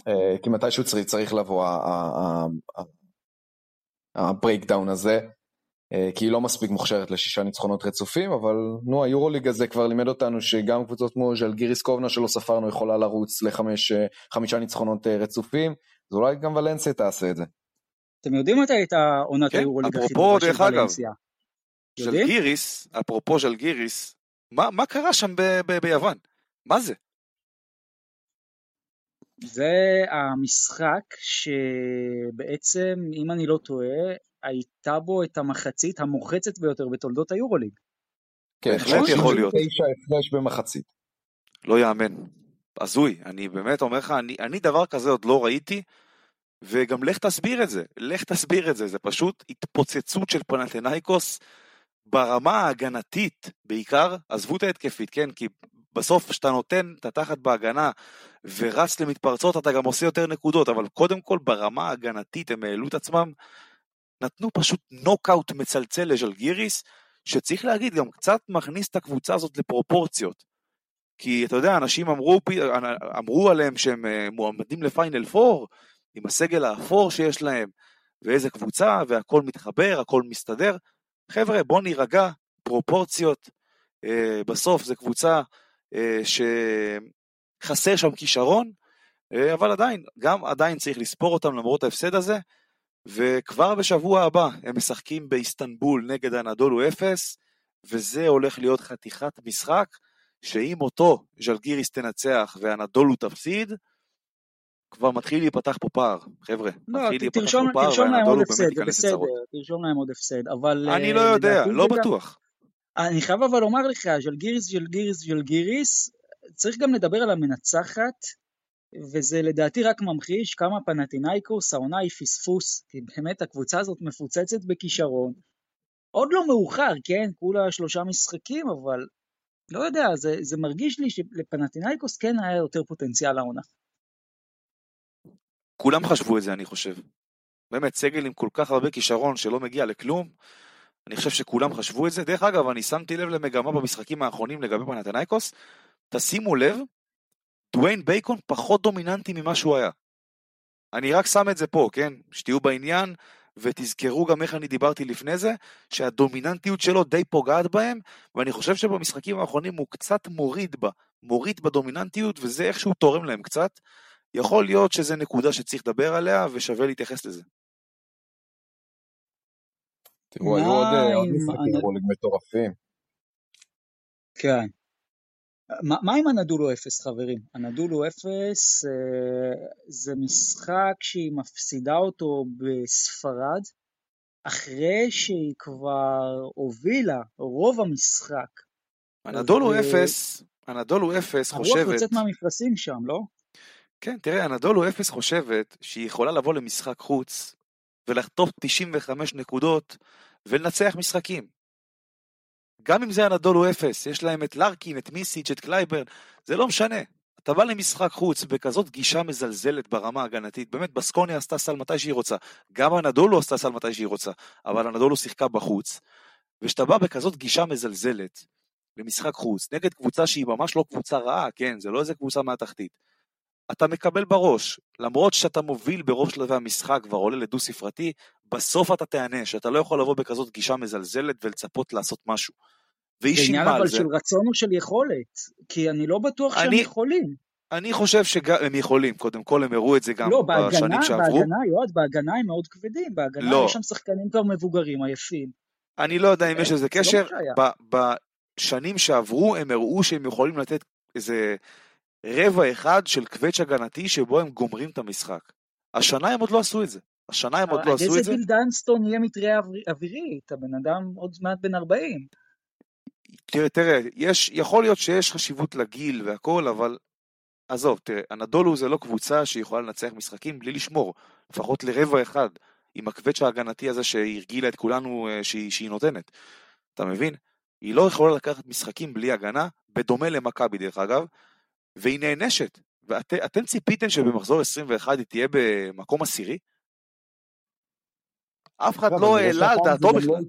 uh, כי מתישהו צריך, צריך לבוא ה breakdown הזה. אה, כי היא לא מספיק מוכשרת לשישה ניצחונות רצופים, אבל נו, היורוליג הזה כבר לימד אותנו שגם קבוצות כמו ז'לגיריס קובנה שלא ספרנו יכולה לרוץ לחמישה אה, ניצחונות אה, רצופים, אז אולי גם ולנסיה תעשה את זה. אתם יודעים מתי הייתה עונת כן, היורוליג הכי טובה של ולנסיה? ז'לגיריס, אפרופו ז'לגיריס, מה, מה קרה שם ב- ב- ביוון? מה זה? זה המשחק שבעצם, אם אני לא טועה, הייתה בו את המחצית המוחצת ביותר בתולדות היורוליג. כן, בהחלט יכול להיות. תשע הפרש במחצית. לא יאמן. הזוי. אני באמת אומר לך, אני, אני דבר כזה עוד לא ראיתי, וגם לך תסביר את זה. לך תסביר את זה. זה פשוט התפוצצות של פנתנאיקוס ברמה ההגנתית בעיקר. עזבו את ההתקפית, כן? כי בסוף כשאתה נותן את התחת בהגנה ורץ למתפרצות אתה גם עושה יותר נקודות, אבל קודם כל ברמה ההגנתית הם העלו את עצמם נתנו פשוט נוקאוט מצלצל לז'לגיריס, שצריך להגיד, גם קצת מכניס את הקבוצה הזאת לפרופורציות. כי אתה יודע, אנשים אמרו, אמרו עליהם שהם אה, מועמדים לפיינל פור, עם הסגל האפור שיש להם, ואיזה קבוצה, והכל מתחבר, הכל מסתדר. חבר'ה, בואו נירגע, פרופורציות. אה, בסוף זו קבוצה אה, שחסר שם כישרון, אבל עדיין, גם עדיין צריך לספור אותם למרות ההפסד הזה, וכבר בשבוע הבא הם משחקים באיסטנבול נגד הנדולו אפס, וזה הולך להיות חתיכת משחק, שאם אותו ז'לגיריס תנצח והנדולו תפסיד, כבר מתחיל להיפתח פה פער, חבר'ה. לא, תרשום, תרשום להם עוד הפסד, זה בסדר, תרשום להם עוד הפסד, אבל... אני לא יודע, לא בטוח. אני חייב אבל לומר לך, ז'לגיריס, ז'לגיריס, ז'לגיריס, צריך גם לדבר על המנצחת, וזה לדעתי רק ממחיש כמה פנטינאיקוס העונה היא פספוס, כי באמת הקבוצה הזאת מפוצצת בכישרון. עוד לא מאוחר, כן? כולה שלושה משחקים, אבל לא יודע, זה, זה מרגיש לי שלפנטינאיקוס כן היה יותר פוטנציאל לעונה. כולם חשבו את זה, אני חושב. באמת, סגל עם כל כך הרבה כישרון שלא מגיע לכלום, אני חושב שכולם חשבו את זה. דרך אגב, אני שמתי לב למגמה במשחקים האחרונים לגבי פנתנייקוס. תשימו לב דוויין בייקון פחות דומיננטי ממה שהוא היה. אני רק שם את זה פה, כן? שתהיו בעניין, ותזכרו גם איך אני דיברתי לפני זה, שהדומיננטיות שלו די פוגעת בהם, ואני חושב שבמשחקים האחרונים הוא קצת מוריד בה, מוריד בדומיננטיות, וזה איכשהו תורם להם קצת. יכול להיות שזו נקודה שצריך לדבר עליה, ושווה להתייחס לזה. תראו, היו עוד משחקים מטורפים. כן. מה, עם הנדולו אפס חברים? הנדולו אפס אה, זה משחק שהיא מפסידה אותו בספרד אחרי שהיא כבר הובילה רוב המשחק. הנדולו ו... אפס, הנדולו אפס חושבת... הרוח יוצאת מהמפרשים שם, לא? כן, תראה, הנדולו אפס חושבת שהיא יכולה לבוא למשחק חוץ ולחטוף 95 נקודות ולנצח משחקים. גם אם זה אנדולו אפס, יש להם את לארקין, את מיסיץ', את קלייברן, זה לא משנה. אתה בא למשחק חוץ בכזאת גישה מזלזלת ברמה ההגנתית, באמת בסקוניה עשתה סל מתי שהיא רוצה, גם אנדולו עשתה סל מתי שהיא רוצה, אבל אנדולו שיחקה בחוץ, וכשאתה בא בכזאת גישה מזלזלת למשחק חוץ, נגד קבוצה שהיא ממש לא קבוצה רעה, כן, זה לא איזה קבוצה מהתחתית, אתה מקבל בראש, למרות שאתה מוביל ברוב שלבי המשחק כבר עולה לדו ספרתי, בסוף אתה תיענש, אתה לא יכול לבוא בכזאת גישה מזלזלת ולצפות לעשות משהו. והיא שילמה על זה. זה עניין אבל של רצון או של יכולת, כי אני לא בטוח שהם אני, יכולים. אני חושב שהם יכולים, קודם כל הם הראו את זה גם לא, בהגנה, בשנים שעברו. לא, בהגנה, יועד, בהגנה הם מאוד כבדים, בהגנה לא. יש שם שחקנים כבר מבוגרים, עייפים. אני לא יודע אם יש לזה קשר, לא בשנים שעברו הם הראו שהם יכולים לתת איזה רבע אחד של קווץ' הגנתי שבו הם גומרים את המשחק. השנה הם עוד לא עשו את זה. השנה הם עוד לא עשו את זה. איזה גיל דנסטון יהיה מטריה אווירית? הבן אדם עוד מעט בן 40. תראה, תראה, יש, יכול להיות שיש חשיבות לגיל והכל, אבל עזוב, תראה, אנאדולו זה לא קבוצה שיכולה לנצח משחקים בלי לשמור, לפחות לרבע אחד, עם הקווץ' ההגנתי הזה שהרגילה את כולנו אה, שהיא, שהיא נותנת. אתה מבין? היא לא יכולה לקחת משחקים בלי הגנה, בדומה למכבי דרך אגב, והיא נענשת. ואתם ואת, ציפיתם שבמחזור 21 היא תהיה במקום עשירי? אף אחד לא העלה על דעתו בכלל.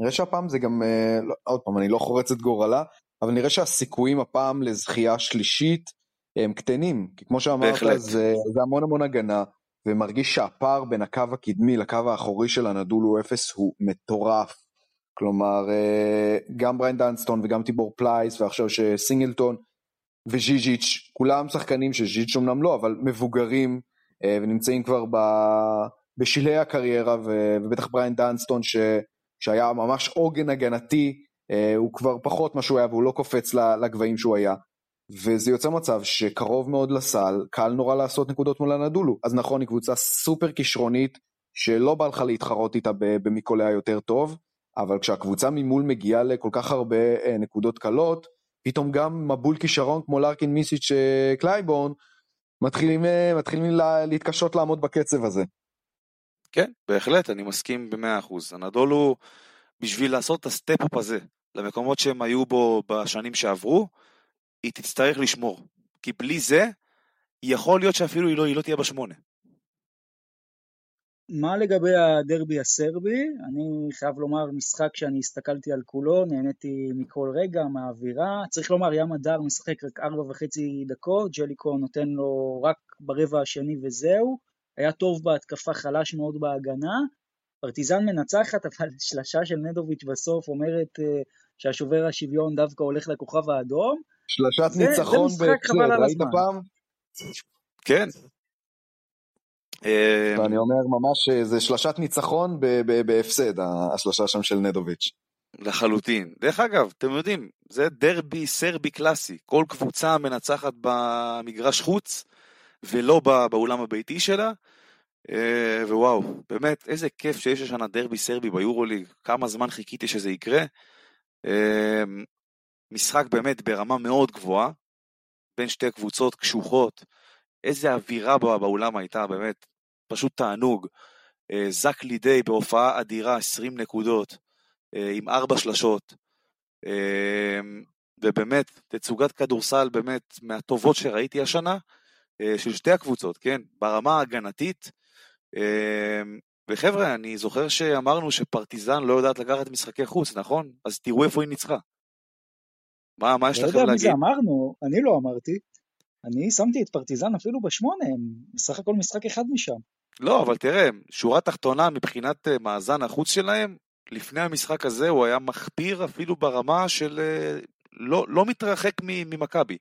נראה שהפעם זה גם, אה, לא, עוד פעם, אני לא חורץ את גורלה, אבל נראה שהסיכויים הפעם לזכייה שלישית הם קטנים, כי כמו שאמרת, זה, זה המון המון הגנה, ומרגיש שהפער בין הקו הקדמי לקו האחורי של הנדולו אפס הוא מטורף. כלומר, אה, גם בריין דנסטון וגם טיבור פלייס, ועכשיו שסינגלטון וז'יז'יץ', כולם שחקנים שז'יז'יץ' אמנם לא, אבל מבוגרים, אה, ונמצאים כבר ב... בשלהי הקריירה, ובטח בריין דנסטון, ש... שהיה ממש עוגן הגנתי, אה, הוא כבר פחות מה שהוא היה והוא לא קופץ לגבהים שהוא היה. וזה יוצא מצב שקרוב מאוד לסל, קל נורא לעשות נקודות מול אנאדולו. אז נכון, היא קבוצה סופר כישרונית, שלא בא לך להתחרות איתה במי קולע יותר טוב, אבל כשהקבוצה ממול מגיעה לכל כך הרבה אה, נקודות קלות, פתאום גם מבול כישרון כמו לארקין, מיציץ' אה, קלייבורן, מתחילים, מתחילים להתקשות לעמוד בקצב הזה. כן, בהחלט, אני מסכים במאה אחוז. אנאדולו, בשביל לעשות את ה step-up הזה למקומות שהם היו בו בשנים שעברו, היא תצטרך לשמור. כי בלי זה, יכול להיות שאפילו היא לא, היא לא תהיה בשמונה. מה לגבי הדרבי הסרבי? אני חייב לומר, משחק שאני הסתכלתי על כולו, נהניתי מכל רגע, מהאווירה. צריך לומר, ים הדר משחק רק ארבע וחצי דקות, ג'ליקו נותן לו רק ברבע השני וזהו. היה טוב בהתקפה, חלש מאוד בהגנה. פרטיזן מנצחת, אבל שלשה של נדוביץ' בסוף אומרת uh, שהשובר השוויון דווקא הולך לכוכב האדום. שלשת זה, ניצחון בהפסד, ראית פעם? כן. ואני אומר ממש, אה, זה שלשת ניצחון בהפסד, השלושה שם של נדוביץ'. לחלוטין. דרך אגב, אתם יודעים, זה דרבי סרבי קלאסי. כל קבוצה מנצחת במגרש חוץ, ולא באולם הביתי שלה. אה, ווואו, באמת, איזה כיף שיש השנה דרבי סרבי ביורוליג, כמה זמן חיכיתי שזה יקרה. אה, משחק באמת ברמה מאוד גבוהה, בין שתי קבוצות קשוחות. איזה אווירה באולם הייתה, באמת, פשוט תענוג. אה, זק לידי בהופעה אדירה, 20 נקודות, עם ארבע שלשות. ובאמת, תצוגת כדורסל באמת מהטובות שראיתי השנה. אה, של שתי הקבוצות, כן? ברמה ההגנתית. אה, וחבר'ה, אני זוכר שאמרנו שפרטיזן לא יודעת לקחת משחקי חוץ, נכון? אז תראו איפה היא ניצחה. מה, מה יש לכם להגיד? לא יודע מי זה אמרנו, אני לא אמרתי. אני שמתי את פרטיזן אפילו בשמונה, הם בסך הכל משחק אחד משם. לא, אבל תראה, שורה תחתונה מבחינת אה, מאזן החוץ שלהם, לפני המשחק הזה הוא היה מחפיר אפילו ברמה של לא, לא מתרחק ממכבי.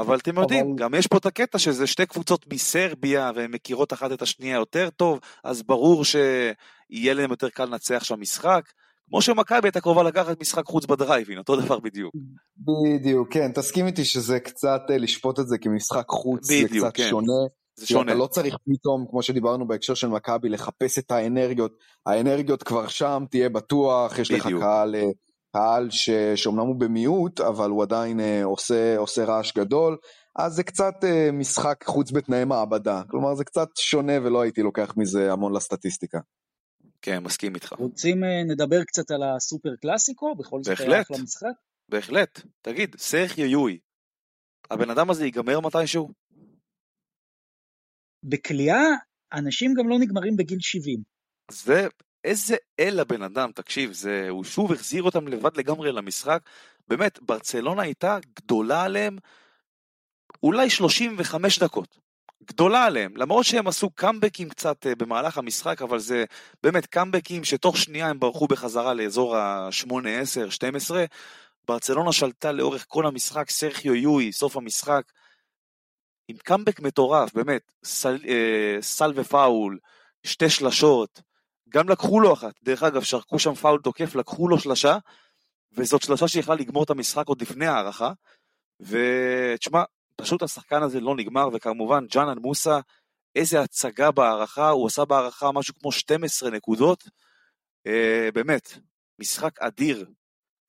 אבל אתם יודעים, אבל... גם יש פה את הקטע שזה שתי קבוצות מסרביה והן מכירות אחת את השנייה יותר טוב, אז ברור שיהיה להם יותר קל לנצח שם משחק. כמו שמכבי הייתה קרובה לקחת משחק חוץ בדרייבין, אותו דבר בדיוק. בדיוק, כן, תסכים איתי שזה קצת אה, לשפוט את זה כמשחק חוץ, בדיוק, זה קצת כן. שונה. זה שונה. אתה לא צריך פתאום, כמו שדיברנו בהקשר של מכבי, לחפש את האנרגיות. האנרגיות כבר שם, תהיה בטוח, יש בדיוק. לך קהל אה, קהל ש... שאומנם הוא במיעוט, אבל הוא עדיין אה, עושה, עושה רעש גדול, אז זה קצת אה, משחק חוץ בתנאי מעבדה. כלומר, זה קצת שונה ולא הייתי לוקח מזה המון לסטטיסטיקה. כן, מסכים איתך. רוצים אה, נדבר קצת על הסופר קלאסיקו? בכל זאת היה אחלה משחק? בהחלט. תגיד, סרחיו יואי, הבן אדם הזה ייגמר מתישהו? בכליאה, אנשים גם לא נגמרים בגיל 70. זה, איזה אל הבן אדם, תקשיב, זה, הוא שוב החזיר אותם לבד לגמרי למשחק. באמת, ברצלונה הייתה גדולה עליהם אולי 35 דקות. גדולה עליהם, למרות שהם עשו קאמבקים קצת אה, במהלך המשחק, אבל זה באמת קאמבקים שתוך שנייה הם ברחו בחזרה לאזור ה-8, 10, 12. ברצלונה שלטה לאורך כל המשחק, סרחיו יואי, סוף המשחק, עם קאמבק מטורף, באמת, סל, אה, סל ופאול, שתי שלשות, גם לקחו לו אחת, דרך אגב, שרקו שם פאול תוקף, לקחו לו שלשה, וזאת שלשה שיכולה לגמור את המשחק עוד לפני הערכה, ותשמע, פשוט השחקן הזה לא נגמר, וכמובן ג'אנן מוסא, איזה הצגה בהערכה, הוא עשה בהערכה משהו כמו 12 נקודות, אה, באמת, משחק אדיר,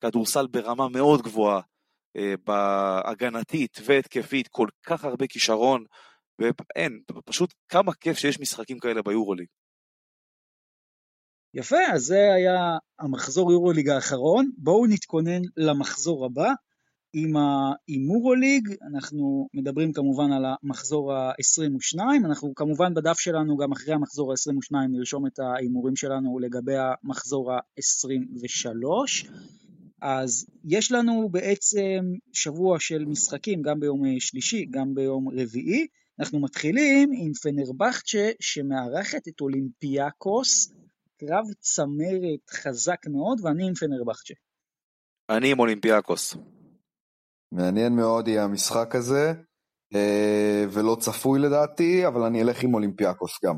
כדורסל ברמה מאוד גבוהה, אה, בהגנתית והתקפית, כל כך הרבה כישרון, ואין, פשוט כמה כיף שיש משחקים כאלה ביורוליג. יפה, אז זה היה המחזור יורוליג האחרון. בואו נתכונן למחזור הבא. עם ההימורוליג, אנחנו מדברים כמובן על המחזור ה-22, אנחנו כמובן בדף שלנו גם אחרי המחזור ה-22 נרשום את ההימורים שלנו לגבי המחזור ה-23. אז יש לנו בעצם שבוע של משחקים גם ביום שלישי, גם ביום רביעי. אנחנו מתחילים עם פנרבכצ'ה שמארחת את אולימפיאקוס, קרב צמרת חזק מאוד, ואני עם פנרבכצ'ה. אני עם אולימפיאקוס. מעניין מאוד יהיה המשחק הזה, אה, ולא צפוי לדעתי, אבל אני אלך עם אולימפיאקוס גם.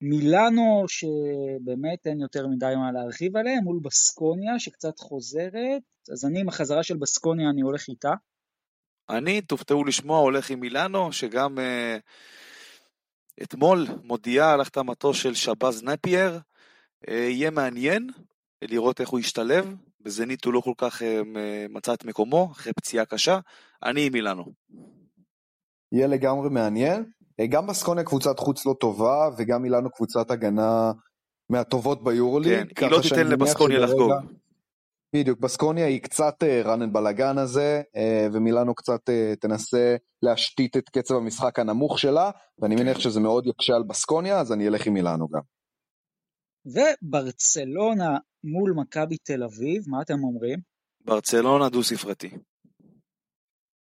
מילאנו, שבאמת אין יותר מדי מה להרחיב עליהם, מול בסקוניה, שקצת חוזרת, אז אני עם החזרה של בסקוניה, אני הולך איתה. אני, תופתעו לשמוע, הולך עם מילאנו, שגם uh, אתמול מודיעה על החתמתו של שבאז נפייר. Uh, יהיה מעניין לראות איך הוא ישתלב, בזנית הוא לא כל כך uh, מצא את מקומו, אחרי פציעה קשה. אני עם מילאנו. יהיה לגמרי מעניין. גם בסקוניה קבוצת חוץ לא טובה, וגם מילאנו קבוצת הגנה מהטובות ביורוליג. כן, היא לא תיתן לבסקוניה לחגוג. בדיוק, בסקוניה היא קצת רן אנד בלאגן הזה, אה, ומילאנו קצת אה, תנסה להשתית את קצב המשחק הנמוך שלה, ואני כן. מניח שזה מאוד יקשה על בסקוניה, אז אני אלך עם מילאנו גם. וברצלונה מול מכבי תל אביב, מה אתם אומרים? ברצלונה דו-ספרתי.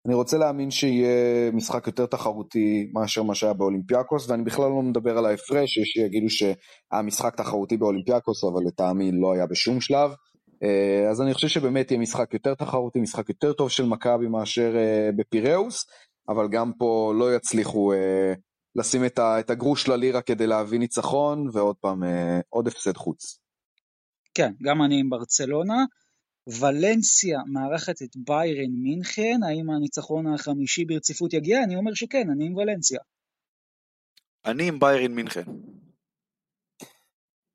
אני רוצה להאמין שיהיה משחק יותר תחרותי מאשר מה שהיה באולימפיאקוס, ואני בכלל לא מדבר על ההפרש, יש שיגידו שהיה משחק תחרותי באולימפיאקוס, אבל לטעמי לא היה בשום שלב. אה, אז אני חושב שבאמת יהיה משחק יותר תחרותי, משחק יותר טוב של מכבי מאשר אה, בפיראוס, אבל גם פה לא יצליחו אה, לשים את הגרוש ללירה כדי להביא ניצחון, ועוד פעם, עוד הפסד חוץ. כן, גם אני עם ברצלונה. ולנסיה מארחת את ביירן מינכן, האם הניצחון החמישי ברציפות יגיע? אני אומר שכן, אני עם ולנסיה. אני עם ביירן מינכן.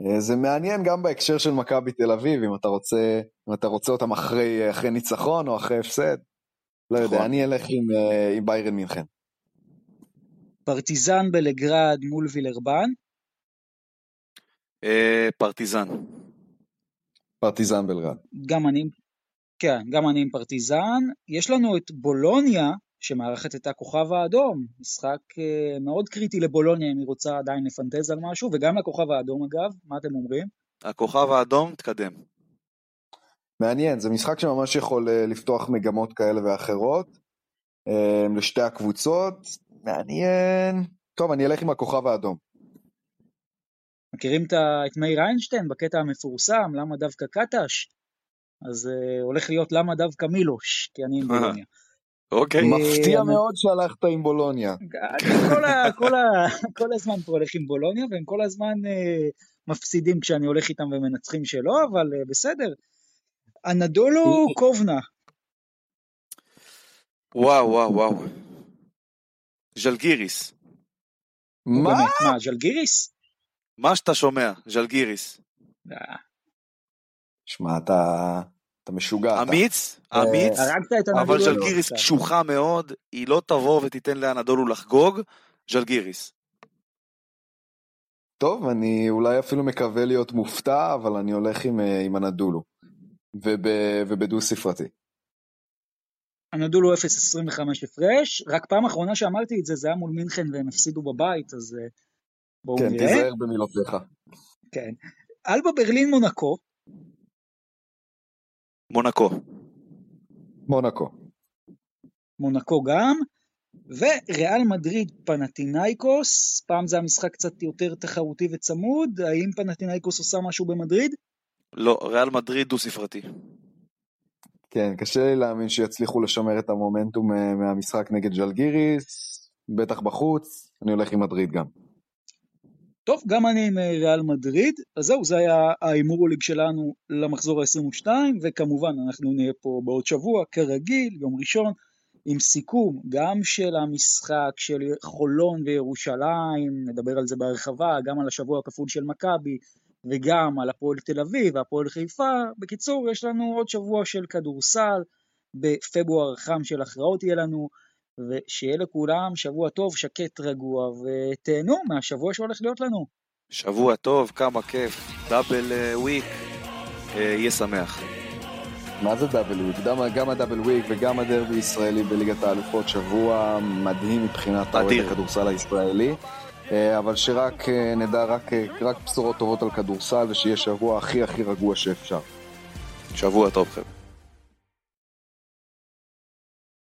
אה, זה מעניין גם בהקשר של מכבי תל אביב, אם אתה רוצה, אם אתה רוצה אותם אחרי, אחרי ניצחון או אחרי הפסד. לא יודע, נכון. אני אלך עם, אה, עם ביירן מינכן. פרטיזן בלגרד מול וילרבן? אה, פרטיזן. פרטיזן בלגרד. גם אני, כן, גם אני עם פרטיזן. יש לנו את בולוניה, שמארחת את הכוכב האדום, משחק אה, מאוד קריטי לבולוניה אם היא רוצה עדיין לפנטז על משהו, וגם לכוכב האדום אגב, מה אתם אומרים? הכוכב האדום, תקדם. מעניין, זה משחק שממש יכול uh, לפתוח מגמות כאלה ואחרות uh, לשתי הקבוצות, מעניין. טוב, אני אלך עם הכוכב האדום. מכירים את מאיר איינשטיין בקטע המפורסם, למה דווקא קטש? אז הולך להיות למה דווקא מילוש, כי אני עם בולוניה. אוקיי. מפתיע מאוד שהלכת עם בולוניה. כל הזמן פה הולך עם בולוניה, והם כל הזמן אה, מפסידים כשאני הולך איתם ומנצחים שלא, אבל אה, בסדר. אנדולו קובנה. וואו, וואו, וואו. ז'לגיריס. מה? מה, ז'לגיריס? מה שאתה שומע, ז'לגיריס. אה. שמע, אתה... אתה משוגע. אמיץ, אמיץ, אבל ז'לגיריס קשוחה מאוד, היא לא תבוא ותיתן לאנדולו לחגוג, ז'לגיריס. טוב, אני אולי אפילו מקווה להיות מופתע, אבל אני הולך עם, אה, עם אנדולו, וב, ובדו ספרתי. אנדולו 0.25 הפרש, רק פעם אחרונה שאמרתי את זה, זה היה מול מינכן והם הפסידו בבית, אז אה, בואו כן, נראה. כן, תיזהר במילותיך. כן. אלבה ברלין מונקו. מונקו. מונקו. מונקו גם. וריאל מדריד פנטינאיקוס, פעם זה המשחק קצת יותר תחרותי וצמוד, האם פנטינאיקוס עושה משהו במדריד? לא, ריאל מדריד דו ספרתי. כן, קשה לי להאמין שיצליחו לשמר את המומנטום אה, מהמשחק נגד ג'לגיריס, בטח בחוץ, אני הולך עם מדריד גם. טוב, גם אני עם אה, ריאל מדריד, אז זהו, זה היה ההימור ליג שלנו למחזור ה-22, וכמובן אנחנו נהיה פה בעוד שבוע, כרגיל, יום ראשון, עם סיכום גם של המשחק של חולון וירושלים, נדבר על זה בהרחבה, גם על השבוע הכפול של מכבי וגם על הפועל תל אביב והפועל חיפה. בקיצור, יש לנו עוד שבוע של כדורסל, בפברואר חם של הכרעות יהיה לנו, ושיהיה לכולם שבוע טוב, שקט, רגוע, ותהנו מהשבוע שהולך להיות לנו. שבוע טוב, כמה כיף, דאבל וויק, אה, יהיה שמח. מה זה דאבל וויק? גם הדאבל וויק וגם הדרבי הישראלי בליגת האלופות שבוע מדהים מבחינת האוהד הכדורסל הישראלי אה, אבל שרק אה, נדע רק, אה, רק בשורות טובות על כדורסל ושיהיה שבוע הכי הכי רגוע שאפשר. שבוע טוב חבר'ה.